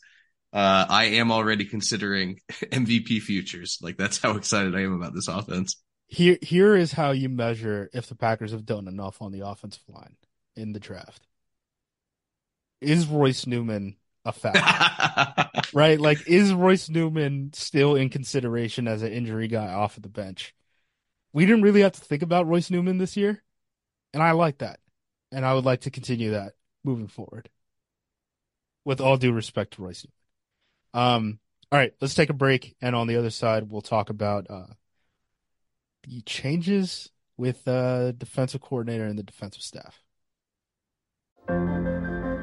uh, I am already considering <laughs> MVP futures. Like that's how excited I am about this offense. Here, here is how you measure if the Packers have done enough on the offensive line in the draft. Is Royce Newman a fact? <laughs> right? Like, is Royce Newman still in consideration as an injury guy off of the bench? We didn't really have to think about Royce Newman this year, and I like that. And I would like to continue that moving forward. With all due respect to Royce Um, all right, let's take a break, and on the other side, we'll talk about uh, the changes with uh, defensive coordinator and the defensive staff.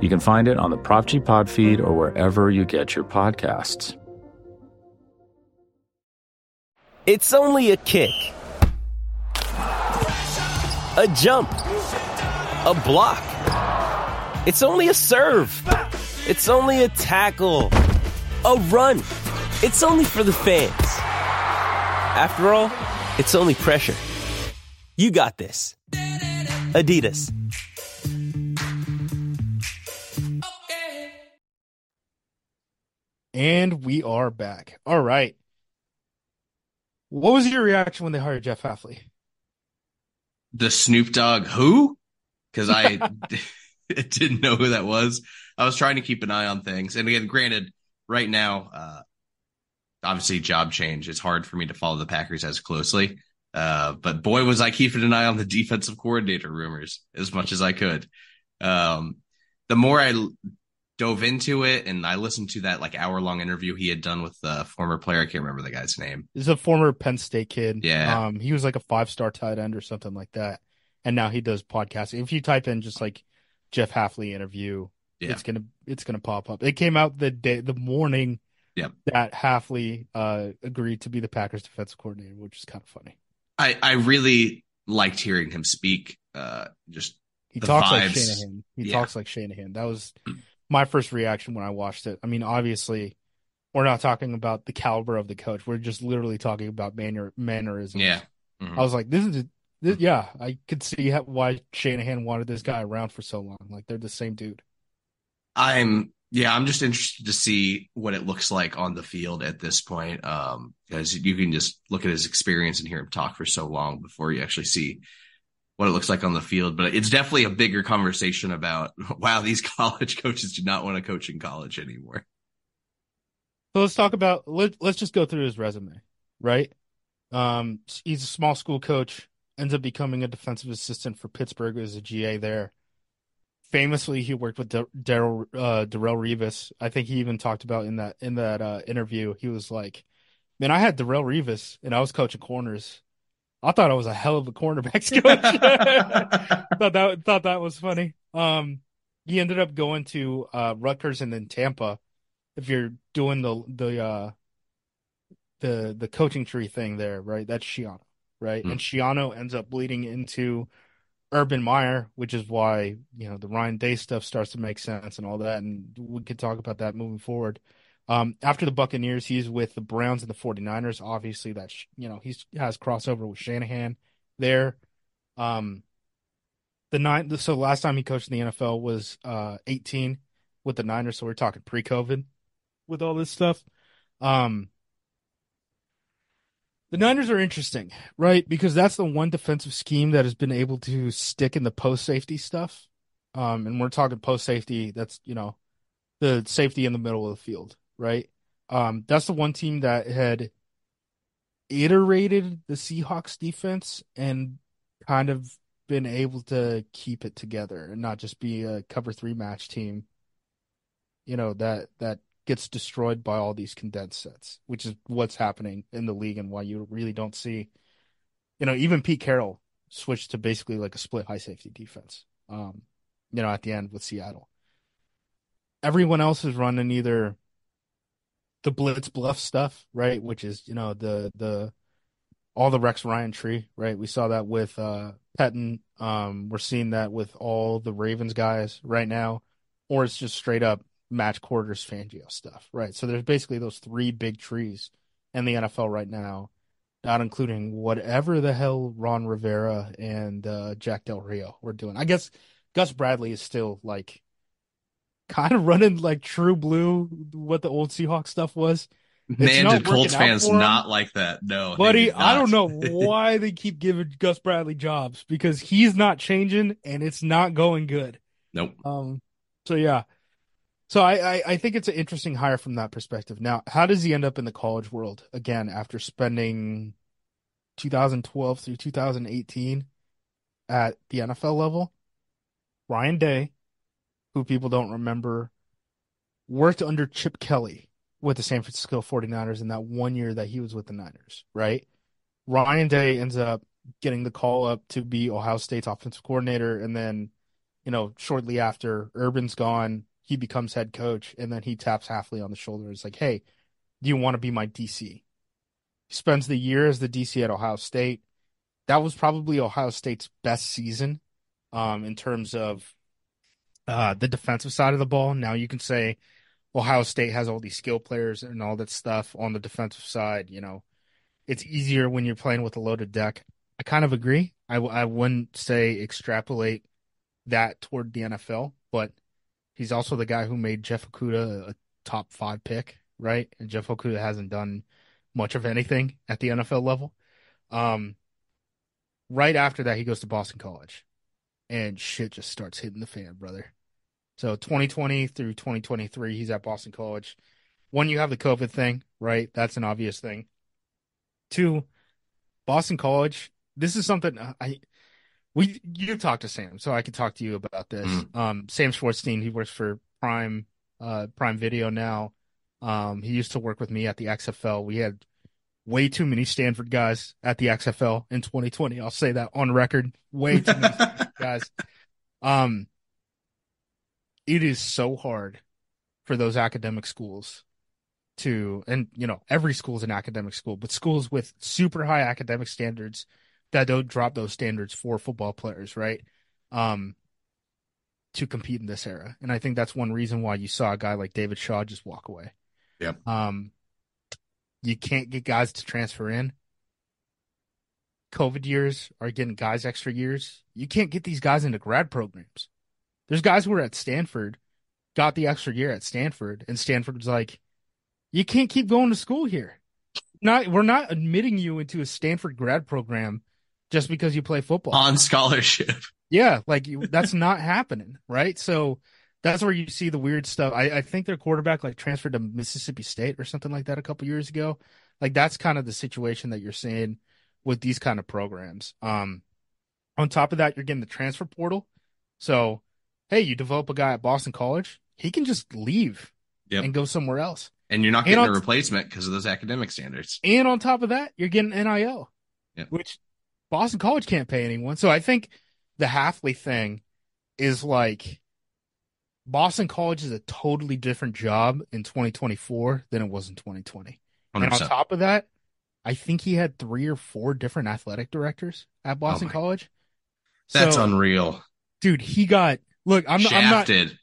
You can find it on the Prop G Pod feed or wherever you get your podcasts. It's only a kick, a jump, a block. It's only a serve. It's only a tackle, a run. It's only for the fans. After all, it's only pressure. You got this. Adidas. And we are back. All right. What was your reaction when they hired Jeff Hafley? The Snoop Dogg who? Because I <laughs> <laughs> didn't know who that was. I was trying to keep an eye on things. And again, granted, right now, uh, obviously job change. It's hard for me to follow the Packers as closely. Uh, but boy, was I keeping an eye on the defensive coordinator rumors as much as I could. Um, the more I dove into it and I listened to that like hour long interview he had done with the former player. I can't remember the guy's name. He's a former Penn State kid. Yeah. Um, he was like a five star tight end or something like that. And now he does podcasting. If you type in just like Jeff Hafley interview, Yeah. it's gonna it's gonna pop up. It came out the day the morning that Hafley uh agreed to be the Packers defensive coordinator, which is kind of funny. I, I really liked hearing him speak. Uh, just He talks like vibes. Shanahan. He Yeah. talks like Shanahan. That was my first reaction when I watched it. I mean, obviously, we're not talking about the caliber of the coach. We're just literally talking about manner mannerisms. yeah. Mhm. I was like, this is, this, yeah, I could see how, why Shanahan wanted this guy around for so long. Like they're the same dude. I'm yeah, I'm just interested to see what it looks like on the field at this point. Um, because you can just look at his experience and hear him talk for so long before you actually see what it looks like on the field. But it's definitely a bigger conversation about <laughs> wow, these <laughs> college coaches do not want to coach in college anymore. So let's talk about let, let's just go through his resume, right? Um, he's a small school coach, ends up becoming a defensive assistant for Pittsburgh as a GA there. Famously, he worked with Daryl uh, Darrelle Revis. I think he even talked about in that in that uh, interview. He was like, "Man, I had Darrelle Revis, and I was coaching corners. I thought I was a hell of a cornerbacks <laughs> coach. thought that thought that was funny. Um, he ended up going to uh, Rutgers and then Tampa. If you're doing the the uh, the the coaching tree thing there, right? That's Schiano, right? Hmm. And Schiano ends up bleeding into Urban Meyer, which is why you know the Ryan Day stuff starts to make sense and all that. And we could talk about that moving forward. Um, after the Buccaneers, he's with the Browns and the 49ers. Obviously, that's you know he's has crossover with Shanahan there. Um, The nine. So last time he coached in the NFL was uh 18 with the Niners. So we're talking pre-COVID with all this stuff. Um, the Niners are interesting, right? Because that's the one defensive scheme that has been able to stick in the post safety stuff. Um, and we're talking post safety. That's you know, the safety in the middle of the field, right? Um, that's the one team that had iterated the Seahawks defense and kind of been able to keep it together and not just be a cover three match team. You know that that gets destroyed by all these condensed sets, which is what's happening in the league and why you really don't see, you know, even Pete Carroll switched to basically like a split high safety defense. Um, you know, at the end with Seattle. Everyone else is running either the blitz bluff stuff, right? Which is, you know, the the all the Rex Ryan tree, right? We saw that with uh Pettine. Um, we're seeing that with all the Ravens guys right now, or it's just straight up match quarters Fangio stuff, right? So there's basically those three big trees in the NFL right now, not including whatever the hell Ron Rivera and uh, Jack Del Rio were doing. I guess Gus Bradley is still like kind of running like true blue, what the old Seahawks stuff was. Man, did Colts fans not like that? No, buddy. I don't know <laughs> why they keep giving Gus Bradley jobs because he's not changing and it's not going good. Nope. Um. So yeah. So I, I, I think it's an interesting hire from that perspective. Now, how does he end up in the college world again after spending 2012 through 2018 at the NFL level? Ryan Day, who people don't remember, worked under Chip Kelly with the San Francisco 49ers in that one year that he was with the Niners, right? Ryan Day ends up getting the call up to be Ohio State's offensive coordinator. And then, you know, shortly after Urban's gone, he becomes head coach. And then he taps Hafley on the shoulder. It's like, hey, do you want to be my DC? He spends the year as the DC at Ohio State. That was probably Ohio State's best season um, in terms of uh, the defensive side of the ball. Now you can say Ohio State has all these skill players and all that stuff on the defensive side. You know, it's easier when you're playing with a loaded deck. I kind of agree. I, I wouldn't say extrapolate that toward the NFL, but he's also the guy who made Jeff Okudah a top five pick, right? And Jeff Okudah hasn't done much of anything at the NFL level. Um, right after that, he goes to Boston College, and shit just starts hitting the fan, brother. So 2020 through 2023, he's at Boston College. One, you have the COVID thing, right? That's an obvious thing. Two, Boston College. This is something I we you talked to Sam, so I could talk to you about this. Mm. Um, Sam Schwartzstein, he works for Prime uh, Prime Video now. Um, he used to work with me at the XFL. We had way too many Stanford guys at the XFL in 2020. I'll say that on record. Way too many <laughs> guys. Um, it is so hard for those academic schools to, and you know, every school is an academic school, but schools with super high academic standards that don't drop those standards for football players, right? Um, to compete in this era. And I think that's one reason why you saw a guy like David Shaw just walk away. Yeah. Um, you can't get guys to transfer in. COVID years are getting guys extra years. You can't get these guys into grad programs. There's guys who are at Stanford, got the extra year at Stanford, and Stanford was like, "You can't keep going to school here. Not we're not admitting you into a Stanford grad program just because you play football on scholarship." Yeah, like you, that's not happening, right? So that's where you see the weird stuff. I, I think their quarterback like transferred to Mississippi State or something like that a couple years ago. Like that's kind of the situation that you're seeing with these kind of programs. Um, on top of that, you're getting the transfer portal. So hey, you develop a guy at Boston College, he can just leave yep. and go somewhere else. And you're not getting a replacement because of those academic standards. And on top of that, you're getting NIL, yep. which Boston College can't pay anyone. So I think the Hafley thing is like Boston College is a totally different job in 2024 than it was in 2020. 100%. And on top of that, I think he had three or four different athletic directors at oh, Boston oh College. That's so, unreal. Dude, he got Look, I'm, shafted.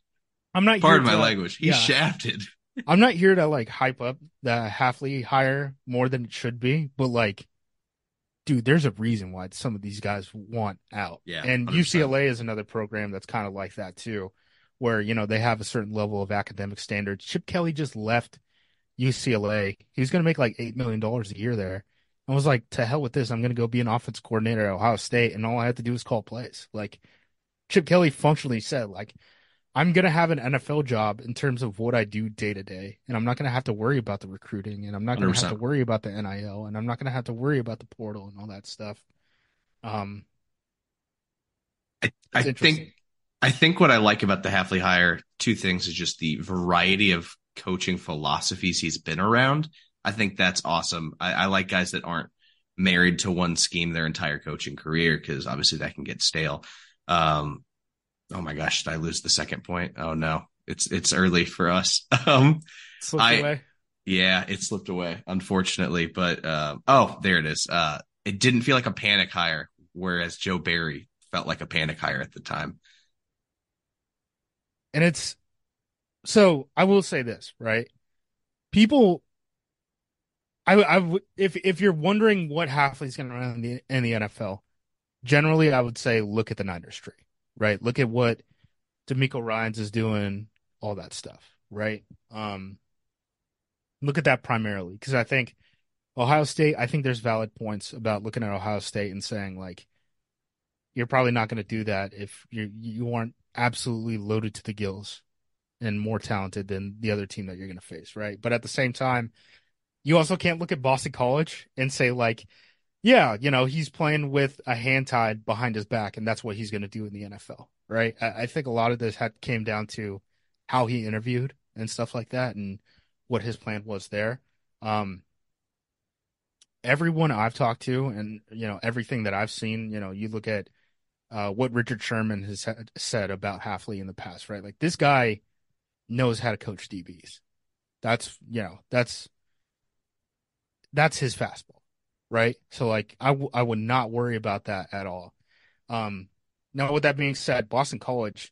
I'm not. I'm not. Pardon my to, language. He's yeah. shafted. I'm not here to like hype up the Hafley hire more than it should be, but like, dude, there's a reason why some of these guys want out. Yeah, and 100%. UCLA is another program that's kind of like that too, where you know they have a certain level of academic standards. Chip Kelly just left UCLA. He was going to make like eight million dollars a year there. I was like, to hell with this. I'm going to go be an offense coordinator at Ohio State, and all I have to do is call plays. Like Chip Kelly functionally said, like I'm going to have an NFL job in terms of what I do day to day, and I'm not going to have to worry about the recruiting, and I'm not going to have to worry about the NIL, and I'm not going to have to worry about the portal and all that stuff. Um, I, I think I think what I like about the Hafley hire, two things is just the variety of coaching philosophies he's been around. I think that's awesome. I, I like guys that aren't married to one scheme their entire coaching career because obviously that can get stale. Um, oh my gosh, did I lose the second point? Oh no, it's it's early for us. <laughs> Um, Slipped I- away. yeah, it slipped away, unfortunately. But um, oh, there it is. Uh, it didn't feel like a panic hire, whereas Joe Barry felt like a panic hire at the time. And it's so I will say this, right? People I I if if you're wondering what Hafley's going to run in the in the NFL, generally I would say look at the Niners tree, right? Look at what DeMeco Ryans is doing, all that stuff, right? Um look at that primarily because I think Ohio State, I think there's valid points about looking at Ohio State and saying like you're probably not going to do that if you you aren't absolutely loaded to the gills and more talented than the other team that you're going to face, right? But at the same time, you also can't look at Boston College and say like, yeah, you know, he's playing with a hand tied behind his back, and that's what he's going to do in the NFL, right? I, I think a lot of this had came down to how he interviewed and stuff like that, and what his plan was there. Um, everyone I've talked to, and you know, everything that I've seen, you know, you look at uh, what Richard Sherman has said about Hafley in the past, right? Like this guy knows how to coach DBs. That's you know that's that's his fastball, right? So like I, w- I would not worry about that at all. Um, now with that being said, Boston College,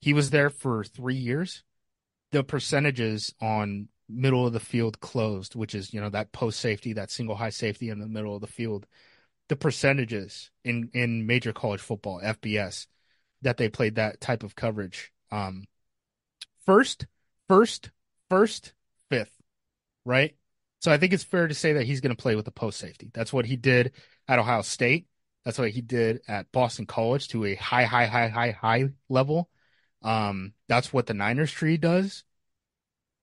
he was there for three years. The percentages on middle of the field closed, which is you know that post safety, that single high safety in the middle of the field, the percentages in in major college football FBS that they played that type of coverage. Um, first, first, first, fifth, right? So I think it's fair to say that he's going to play with the post safety. That's what he did at Ohio State. That's what he did at Boston College to a high, high, high, high, high level. Um, that's what the Niners tree does.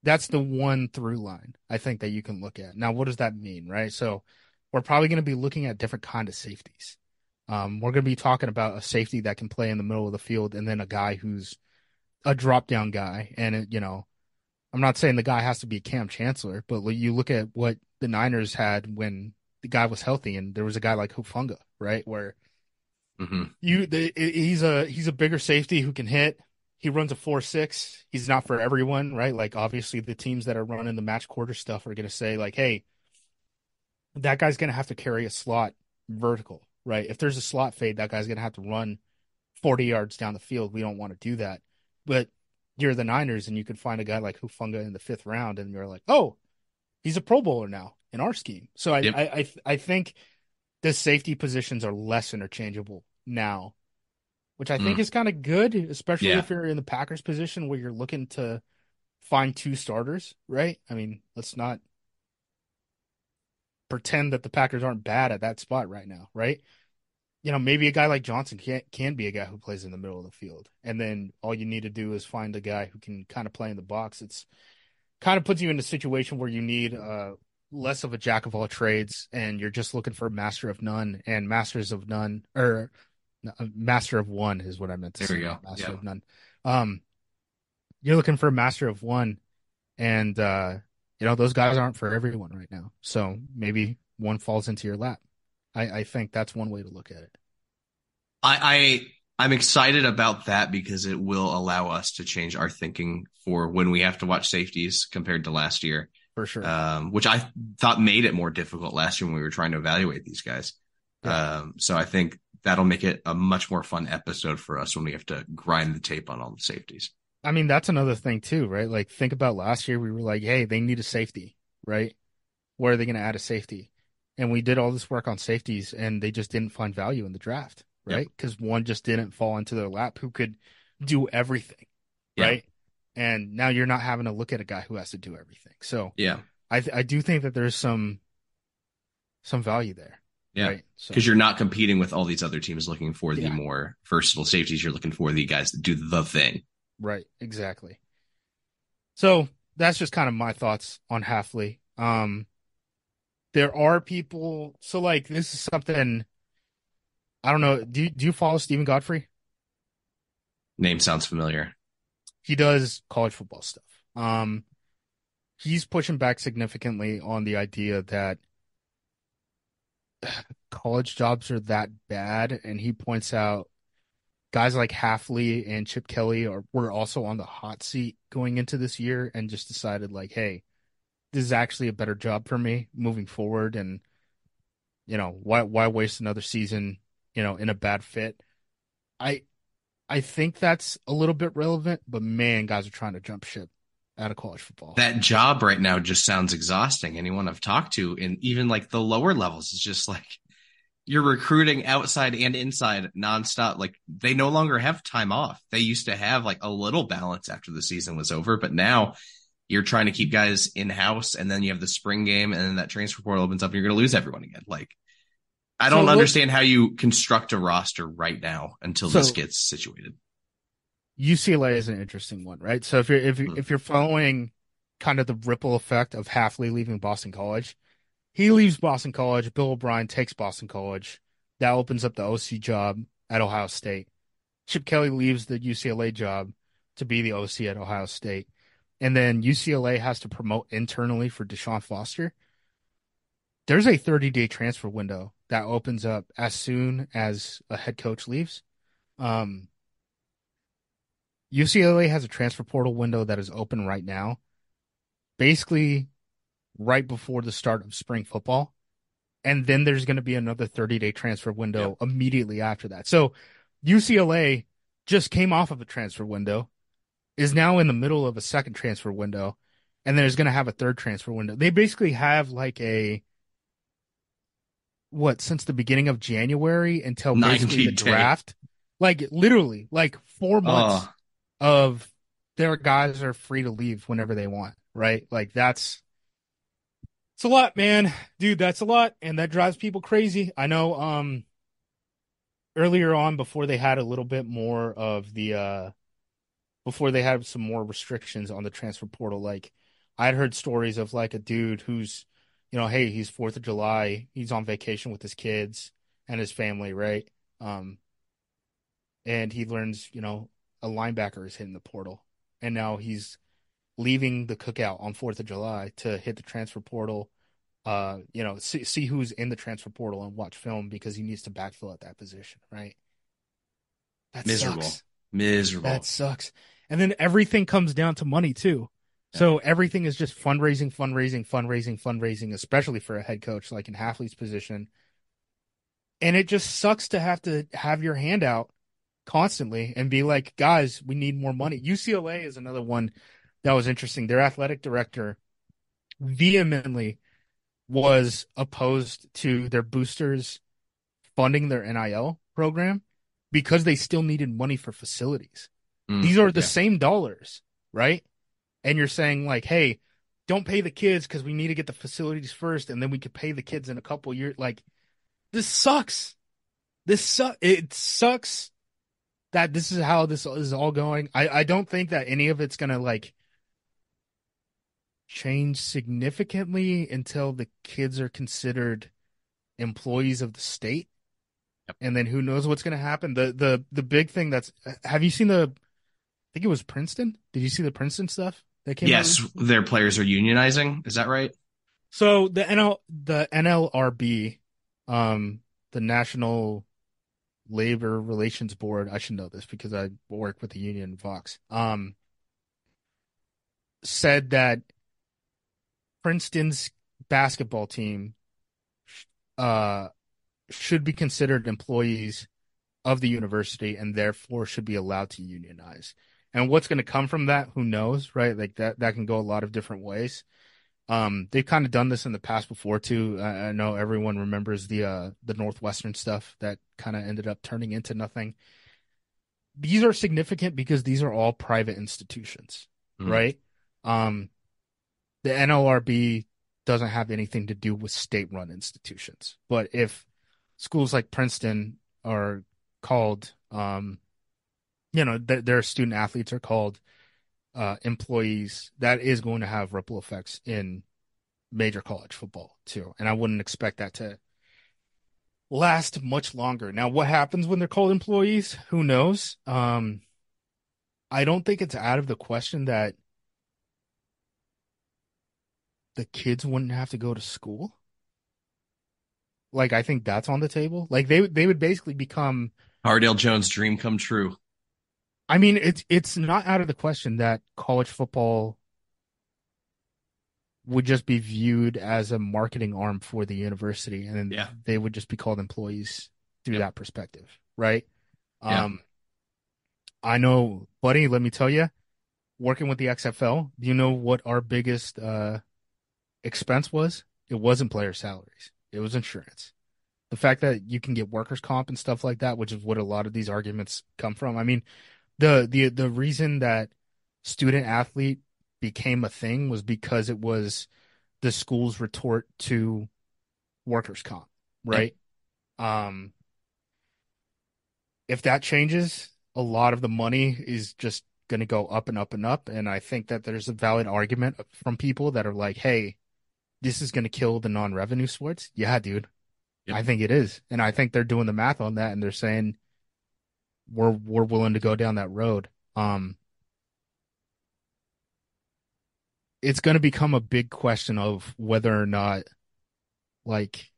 That's the one through line I think that you can look at. Now, what does that mean, right? So we're probably going to be looking at different kind of safeties. Um, we're going to be talking about a safety that can play in the middle of the field, and then a guy who's a drop down guy. And you know, I'm not saying the guy has to be a Kam Chancellor, but you look at what the Niners had when the guy was healthy, and there was a guy like Hufanga, right, where hmm you the, he's a he's a bigger safety who can hit. He runs a four six. He's not for everyone, right? Like obviously the teams that are running the match quarter stuff are going to say like, hey, that guy's going to have to carry a slot vertical, right? If there's a slot fade, that guy's going to have to run 40 yards down the field. We don't want to do that. But you're the Niners and you could find a guy like Hufanga in the fifth round and you're like, oh, he's a Pro Bowler now in our scheme. So I Yep. I, I I think the safety positions are less interchangeable now, which I think mm. is kind of good, especially Yeah. if you're in the Packers position where you're looking to find two starters, right? I mean, let's not pretend that the Packers aren't bad at that spot right now, right? You know, maybe a guy like Johnson can can be a guy who plays in the middle of the field, and then all you need to do is find a guy who can kind of play in the box. It's kind of puts you in a situation where you need uh, less of a jack of all trades, and you're just looking for a master of none and masters of none, or master of one is what I meant to There say. Master Yeah. of none. Um, you're looking for a master of one, and uh, you know those guys aren't for everyone right now. So maybe one falls into your lap. I, I think that's one way to look at it. I, I I'm excited about that because it will allow us to change our thinking for when we have to watch safeties compared to last year, For sure. um, which I thought made it more difficult last year when we were trying to evaluate these guys. Yeah. Um, so I think that'll make it a much more fun episode for us when we have to grind the tape on all the safeties. I mean, that's another thing too, right? Like think about last year, we were like, hey, they need a safety, right? Where are they going to add a safety? And we did all this work on safeties, and they just didn't find value in the draft, right? Because yep. one just didn't fall into their lap who could do everything, right? And now you're not having to look at a guy who has to do everything. So yeah, I th- I do think that there's some some value there. Yeah, because right? so, you're not competing with all these other teams looking for the yeah. more versatile safeties. You're looking for the guys that do the thing. Right. Exactly. So that's just kind of my thoughts on Hafley. Um, there are people. So like this is something. I don't know. Do you, do you follow Steven Godfrey? Name sounds familiar. He does college football stuff. Um, he's pushing back significantly on the idea that <sighs> college jobs are that bad, and he points out guys like Hafley and Chip Kelly are were also on the hot seat going into this year, and just decided like, hey, this is actually a better job for me moving forward, and you know why why waste another season, you know, in a bad fit. I I think that's a little bit relevant, but man, guys are trying to jump ship out of college football. That job right now just sounds exhausting. Anyone I've talked to, and even like the lower levels, is just like you're recruiting outside and inside nonstop. Like they no longer have time off. They used to have like a little balance after the season was over, but now you're trying to keep guys in house, and then you have the spring game, and then that transfer portal opens up, and you're going to lose everyone again. Like I don't so understand how you construct a roster right now until so, this gets situated. UCLA is an interesting one, right? So if you're if you mm-hmm. if you're following kind of the ripple effect of Hafley leaving Boston College, he leaves Boston College. Bill O'Brien takes Boston College. That opens up the OC job at Ohio State. Chip Kelly leaves the UCLA job to be the OC at Ohio State. And then UCLA has to promote internally for Deshaun Foster. There's a 30 day transfer window that opens up as soon as a head coach leaves. Um, UCLA has a transfer portal window that is open right now, basically right before the start of spring football. And then there's going to be another 30 day transfer window yep. immediately after that. So UCLA just came off of a transfer window, is now in the middle of a second transfer window, and then is going to have a third transfer window. They basically have like a what since the beginning of January until basically the draft. Like literally, like four months uh of their guys are free to leave whenever they want, right? Like that's it's a lot, man. Dude, that's a lot and that drives people crazy. I know um earlier on before they had a little bit more of the uh before they had some more restrictions on the transfer portal like I'd heard stories of like a dude who's you know, hey, he's 4th of July, he's on vacation with his kids and his family, right? Um and he learns, you know, a linebacker is hitting the portal, and now he's leaving the cookout on Fourth of July to hit the transfer portal. Uh, you know, see, see who's in the transfer portal and watch film because he needs to backfill at that position, right? That miserable, sucks. Miserable. That sucks. And then everything comes down to money too. So everything is just fundraising, fundraising, fundraising, fundraising, especially for a head coach like in Hafley's position. And it just sucks to have to have your hand out constantly and be like, guys, we need more money. UCLA is another one that was interesting. Their athletic director vehemently was opposed to their boosters funding their NIL program because they still needed money for facilities. Mm, These are the yeah. same dollars, right? And you're saying like, hey, don't pay the kids because we need to get the facilities first, and then we could pay the kids in a couple years. Like, this sucks. This sucks. It sucks that this is how this is all going. I, I don't think that any of it's gonna like change significantly until the kids are considered employees of the state. And then who knows what's gonna happen. The the the big thing that's have you seen the I think it was Princeton? Did you see the Princeton stuff that came yes, their players are unionizing. Is that right? So the NL the NLRB, um, the National Labor Relations Board, I should know this because I work with the union Vox, um, said that Princeton's basketball team uh, should be considered employees of the university and therefore should be allowed to unionize. And what's going to come from that, who knows, right? Like that, that can go a lot of different ways. Um, they've kind of done this in the past before too. I, I know everyone remembers the uh the Northwestern stuff that kind of ended up turning into nothing. These are significant because these are all private institutions, Mhm. right? Um, the NLRB doesn't have anything to do with state-run institutions, but if schools like Princeton are called, um, you know, th- their student athletes are called uh, employees, that is going to have ripple effects in major college football too. And I wouldn't expect that to last much longer. Now, what happens when they're called employees? Who knows? Um, I don't think it's out of the question that the kids wouldn't have to go to school. Like, I think that's on the table. Like, they they would basically become Ardell Jones' dream come true. I mean, it's it's not out of the question that college football would just be viewed as a marketing arm for the university, and then Yeah. they would just be called employees through Yep. that perspective, right? Yeah. Um, I know, buddy. Let me tell you, working with the XFL, do you know what our biggest uh, expense was? It wasn't player salaries; it was insurance. The fact that you can get workers' comp and stuff like that, which is what a lot of these arguments come from. I mean, the the the reason that student athlete became a thing was because it was the school's retort to workers comp, right? Um if that changes, a lot of the money is just going to go up and up and up and I think that there's a valid argument from people that are like, "Hey, this is going to kill the non-revenue sports." Yeah, dude. Yep. I think it is. And I think they're doing the math on that and they're saying we're we're willing to go down that road. Um, it's going to become a big question of whether or not, like,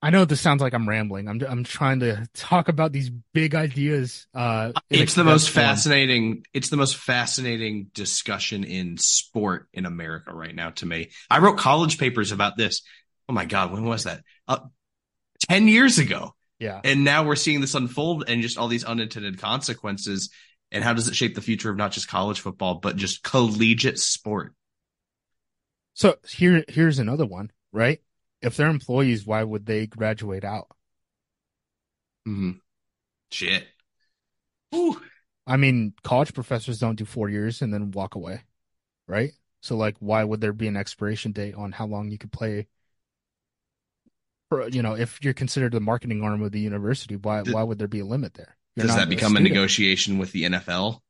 I know this sounds like I'm rambling. I'm I'm trying to talk about these big ideas. Uh, It's the most form. fascinating. It's the most fascinating discussion in sport in America right now to me. I wrote college papers about this. Oh my God, when was that? Uh, 10 years ago. Yeah, And now we're seeing this unfold and just all these unintended consequences. And how does it shape the future of not just college football, but just collegiate sport? So here, here's another one, right? If they're employees, why would they graduate out? hmm Shit. Ooh. I mean, college professors don't do four years and then walk away, right? So, like, why would there be an expiration date on how long you could play? For, you know, if you're considered the marketing arm of the university, why Th- why would there be a limit there? You're Does that become a student. negotiation with the NFL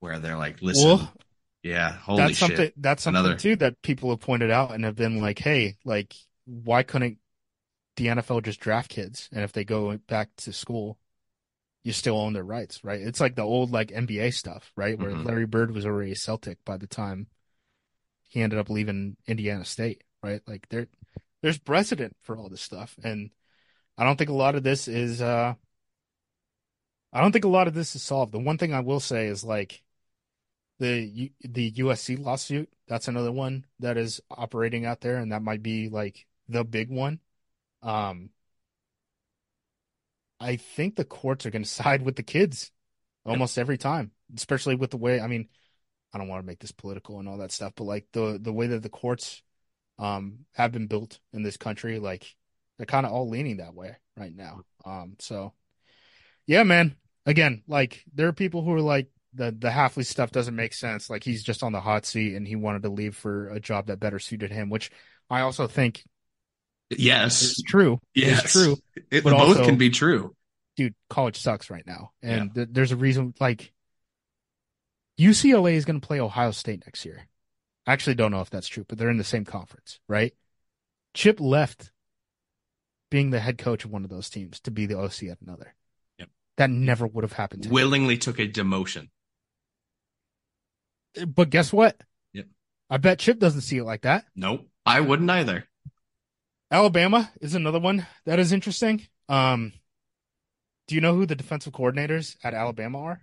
where they're like, listen, Well, yeah, holy that's shit. something that's something Another- too that people have pointed out and have been like, hey, like why couldn't the NFL just draft kids and if they go back to school, you still own their rights, right? It's like the old like NBA stuff, right? Where Mhm. Larry Bird was already a Celtic by the time he ended up leaving Indiana State, right? Like there there's precedent for all this stuff and I don't think a lot of this is uh I don't think a lot of this is solved. The one thing I will say is like the the USC lawsuit, that's another one that is operating out there, and that might be like the big one. Um, I think the courts are going <laughs> to side with the kids almost every time, especially with the way, I mean, I don't want to make this political and all that stuff, but like the the way that the courts um have been built in this country, like they're kind of all leaning that way right now. Um, so yeah, man. Again, like there are people who are like the the Hafley stuff doesn't make sense. Like he's just on the hot seat and he wanted to leave for a job that better suited him, which I also think yes. is true. Yes. Is true. It, But both also- can be true. Dude, college sucks right now. And th- there's a reason like UCLA is going to play Ohio State next year. I actually don't know if that's true, but they're in the same conference, right? Chip left being the head coach of one of those teams to be the OC at another. Yep. That never would have happened to him. Willingly took a demotion. But guess what? Yep. I bet Chip doesn't see it like that. Nope. I wouldn't either. Alabama is another one that is interesting. Um, do you know who the defensive coordinators at Alabama are?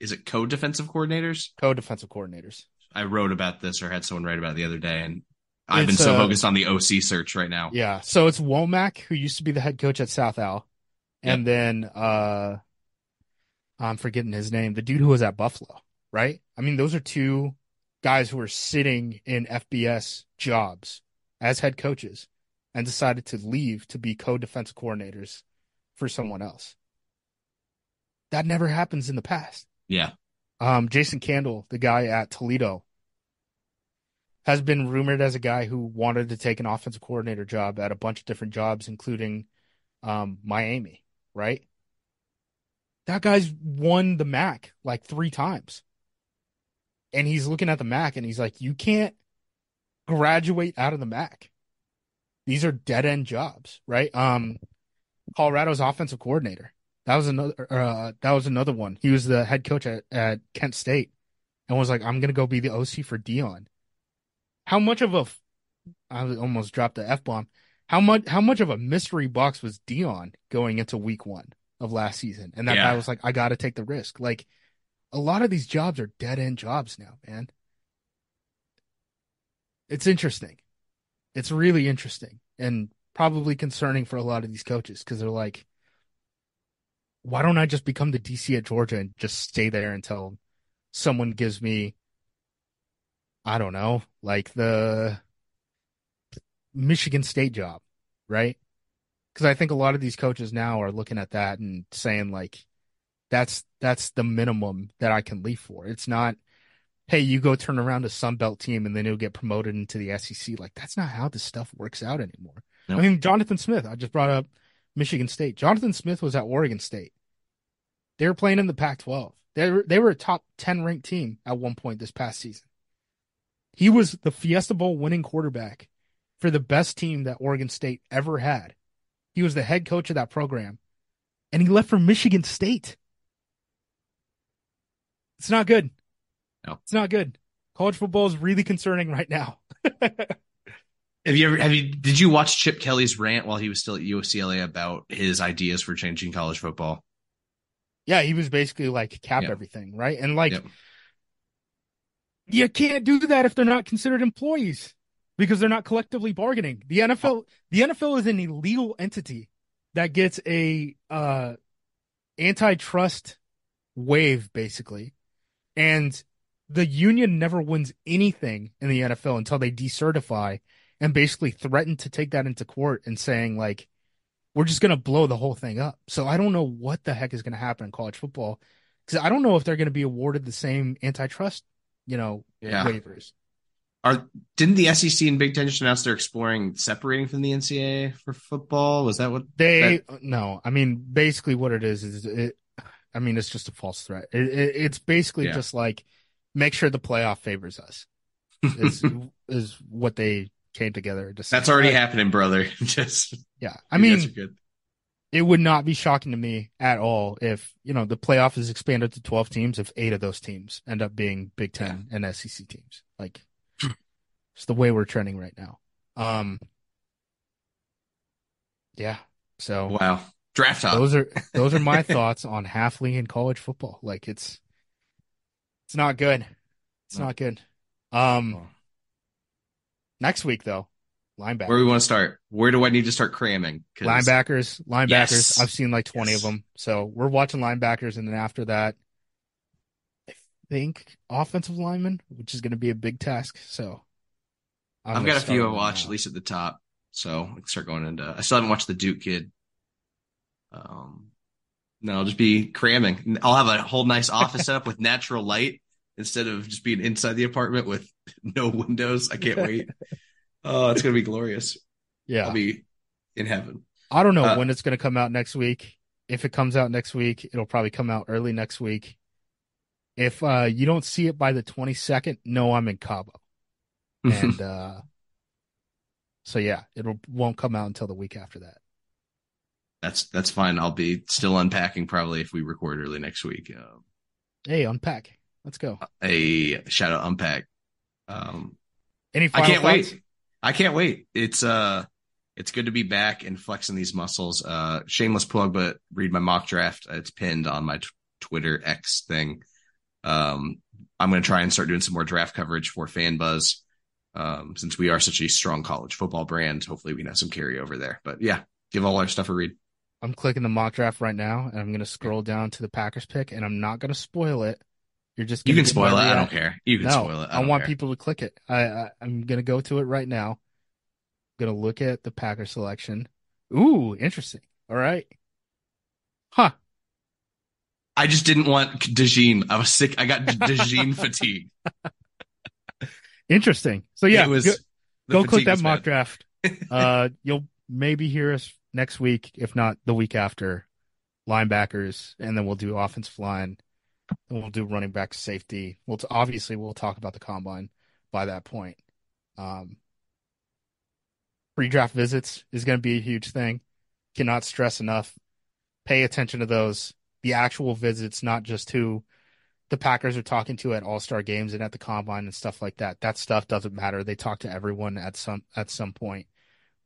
Is it co-defensive coordinators? Co-defensive coordinators. I wrote about this or had someone write about it the other day, and I've been so uh, focused on the OC search right now. Yeah. So it's Wommack, who used to be the head coach at South Al, and then uh, I'm forgetting his name, the dude who was at Buffalo, right? I mean, those are two guys who are sitting in FBS jobs as head coaches and decided to leave to be co-defensive coordinators for someone else. That never happens in the past. Yeah. Um, Jason Candle, the guy at Toledo, has been rumored as a guy who wanted to take an offensive coordinator job at a bunch of different jobs, including um, Miami, right? That guy's won the MAC like three times. And he's looking at the MAC and he's like, you can't graduate out of the MAC. These are dead end jobs, right? Um, Colorado's offensive coordinator. That was another. Uh, that was another one. He was the head coach at, at Kent State, and was like, "I'm gonna go be the OC for Deion." How much of a? I almost dropped the f bomb. How much? How much of a mystery box was Deion going into Week One of last season? And that Yeah. guy was like, "I got to take the risk." Like, a lot of these jobs are dead end jobs now, man. It's interesting. It's really interesting and probably concerning for a lot of these coaches because they're like, why don't I just become the DC at Georgia and just stay there until someone gives me, I don't know, like the Michigan State job, right? Because I think a lot of these coaches now are looking at that and saying like, that's that's the minimum that I can leave for. It's not, hey, you go turn around a Sun Belt team and then you'll get promoted into the SEC. Like that's not how this stuff works out anymore. Nope. I mean, Jonathan Smith, I just brought up Michigan State. Jonathan Smith was at Oregon State. They were playing in the Pac-12. They were they were a top 10 ranked team at one point this past season. He was the Fiesta Bowl winning quarterback for the best team that Oregon State ever had. He was the head coach of that program, and he left for Michigan State. It's not good. No. It's not good. College football is really concerning right now. <laughs> Have you ever have you did you watch Chip Kelly's rant while he was still at UCLA about his ideas for changing college football? yeah, he was basically like cap Yeah. everything, right? And like Yep. you can't do that if they're not considered employees because they're not collectively bargaining. The NFL the NFL is an illegal entity that gets a uh antitrust wave basically. And the union never wins anything in the NFL until they decertify and basically threaten to take that into court and saying like we're just going to blow the whole thing up. So I don't know what the heck is going to happen in college football cuz I don't know if they're going to be awarded the same antitrust, you know, Yeah. waivers. Are didn't the SEC and Big Ten just announce they're exploring separating from the NCAA for football? Was that what They no, I mean basically what it is is it. I mean it's just a false threat. It, it, it's basically Yeah. just like make sure the playoff favors us. Is <laughs> is what they came together to say. That's already I- happening, brother. <laughs> just Yeah, I mean guys good. it would not be shocking to me at all if you know the playoff is expanded to twelve teams if eight of those teams end up being Big Ten and SEC teams. Like it's the way we're trending right now. Um, yeah. So Wow. Draft top. those are those are my <laughs> thoughts on Hafley and college football. Like it's it's not good. It's No. not good. Um next week though, linebacker. Where do we want to start? Where do I need to start cramming? 'Cause- Linebackers, linebackers. Yes. I've seen like 20 Yes. of them. So we're watching linebackers and then after that I think offensive linemen, which is going to be a big task. So I'm I've got a few I watch at least at the top, so I can start going into. I still haven't watched the Duke kid. Um, no, I'll just be cramming. I'll have a whole nice office <laughs> set up with natural light instead of just being inside the apartment with <laughs> no windows. I can't wait. <laughs> Oh, it's gonna be glorious. Yeah. I'll be in heaven. I don't know Uh, when it's going to come out next week. If it comes out next week, it'll probably come out early next week. If uh, you don't see it by the 22nd, no, I'm in Cabo. <laughs> And uh, so, yeah, it won't come out until the week after that. that's that's fine. I'll be still unpacking probably if we record early next week. Um, Hey, unpack. Let's go. a shout out unpack. Um, Any I can't thoughts? wait. I can't wait. It's uh it's good to be back and flexing these muscles. Uh shameless plug, but read my mock draft. It's pinned on my t- Twitter X thing. Um I'm gonna try and start doing some more draft coverage for FanBuzz. Um since we are such a strong college football brand, hopefully we can have some carryover there. But yeah, give all our stuff a read. I'm clicking the mock draft right now, and I'm going to scroll down to the Packers pick, and I'm not going to spoil it, You're just You can spoil it. I don't care. You can no, spoil it. I, don't want care. people to click it. I, I I'm gonna go to it right now. I'm gonna look at the Packer selection. Ooh, interesting. All right. Huh. I just didn't want Dejean. I was sick. I got <laughs> Dejean fatigue. Interesting. So yeah, was. go, go click that mock bad. draft. <laughs> Uh, you'll maybe hear us next week, if not the week after. Linebackers, and then we'll do offensive line. We'll do running back, safety. We'll t- obviously we'll talk about the combine by that point. Um, pre-draft visits is going to be a huge thing. Cannot stress enough. Pay attention to those. The actual visits, not just who the Packers are talking to at All Star games and at the combine and stuff like that. That stuff doesn't matter. They talk to everyone at some at some point.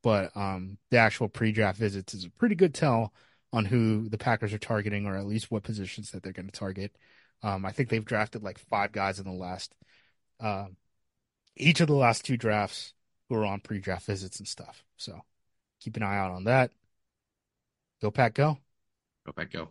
But um, the actual pre-draft visits is a pretty good tell on who the Packers are targeting, or at least what positions that they're going to target. Um, I think they've drafted like five guys in the last, uh, each of the last two drafts who are on pre-draft visits and stuff. So keep an eye out on that. Go Pack, go! Go Pack, go.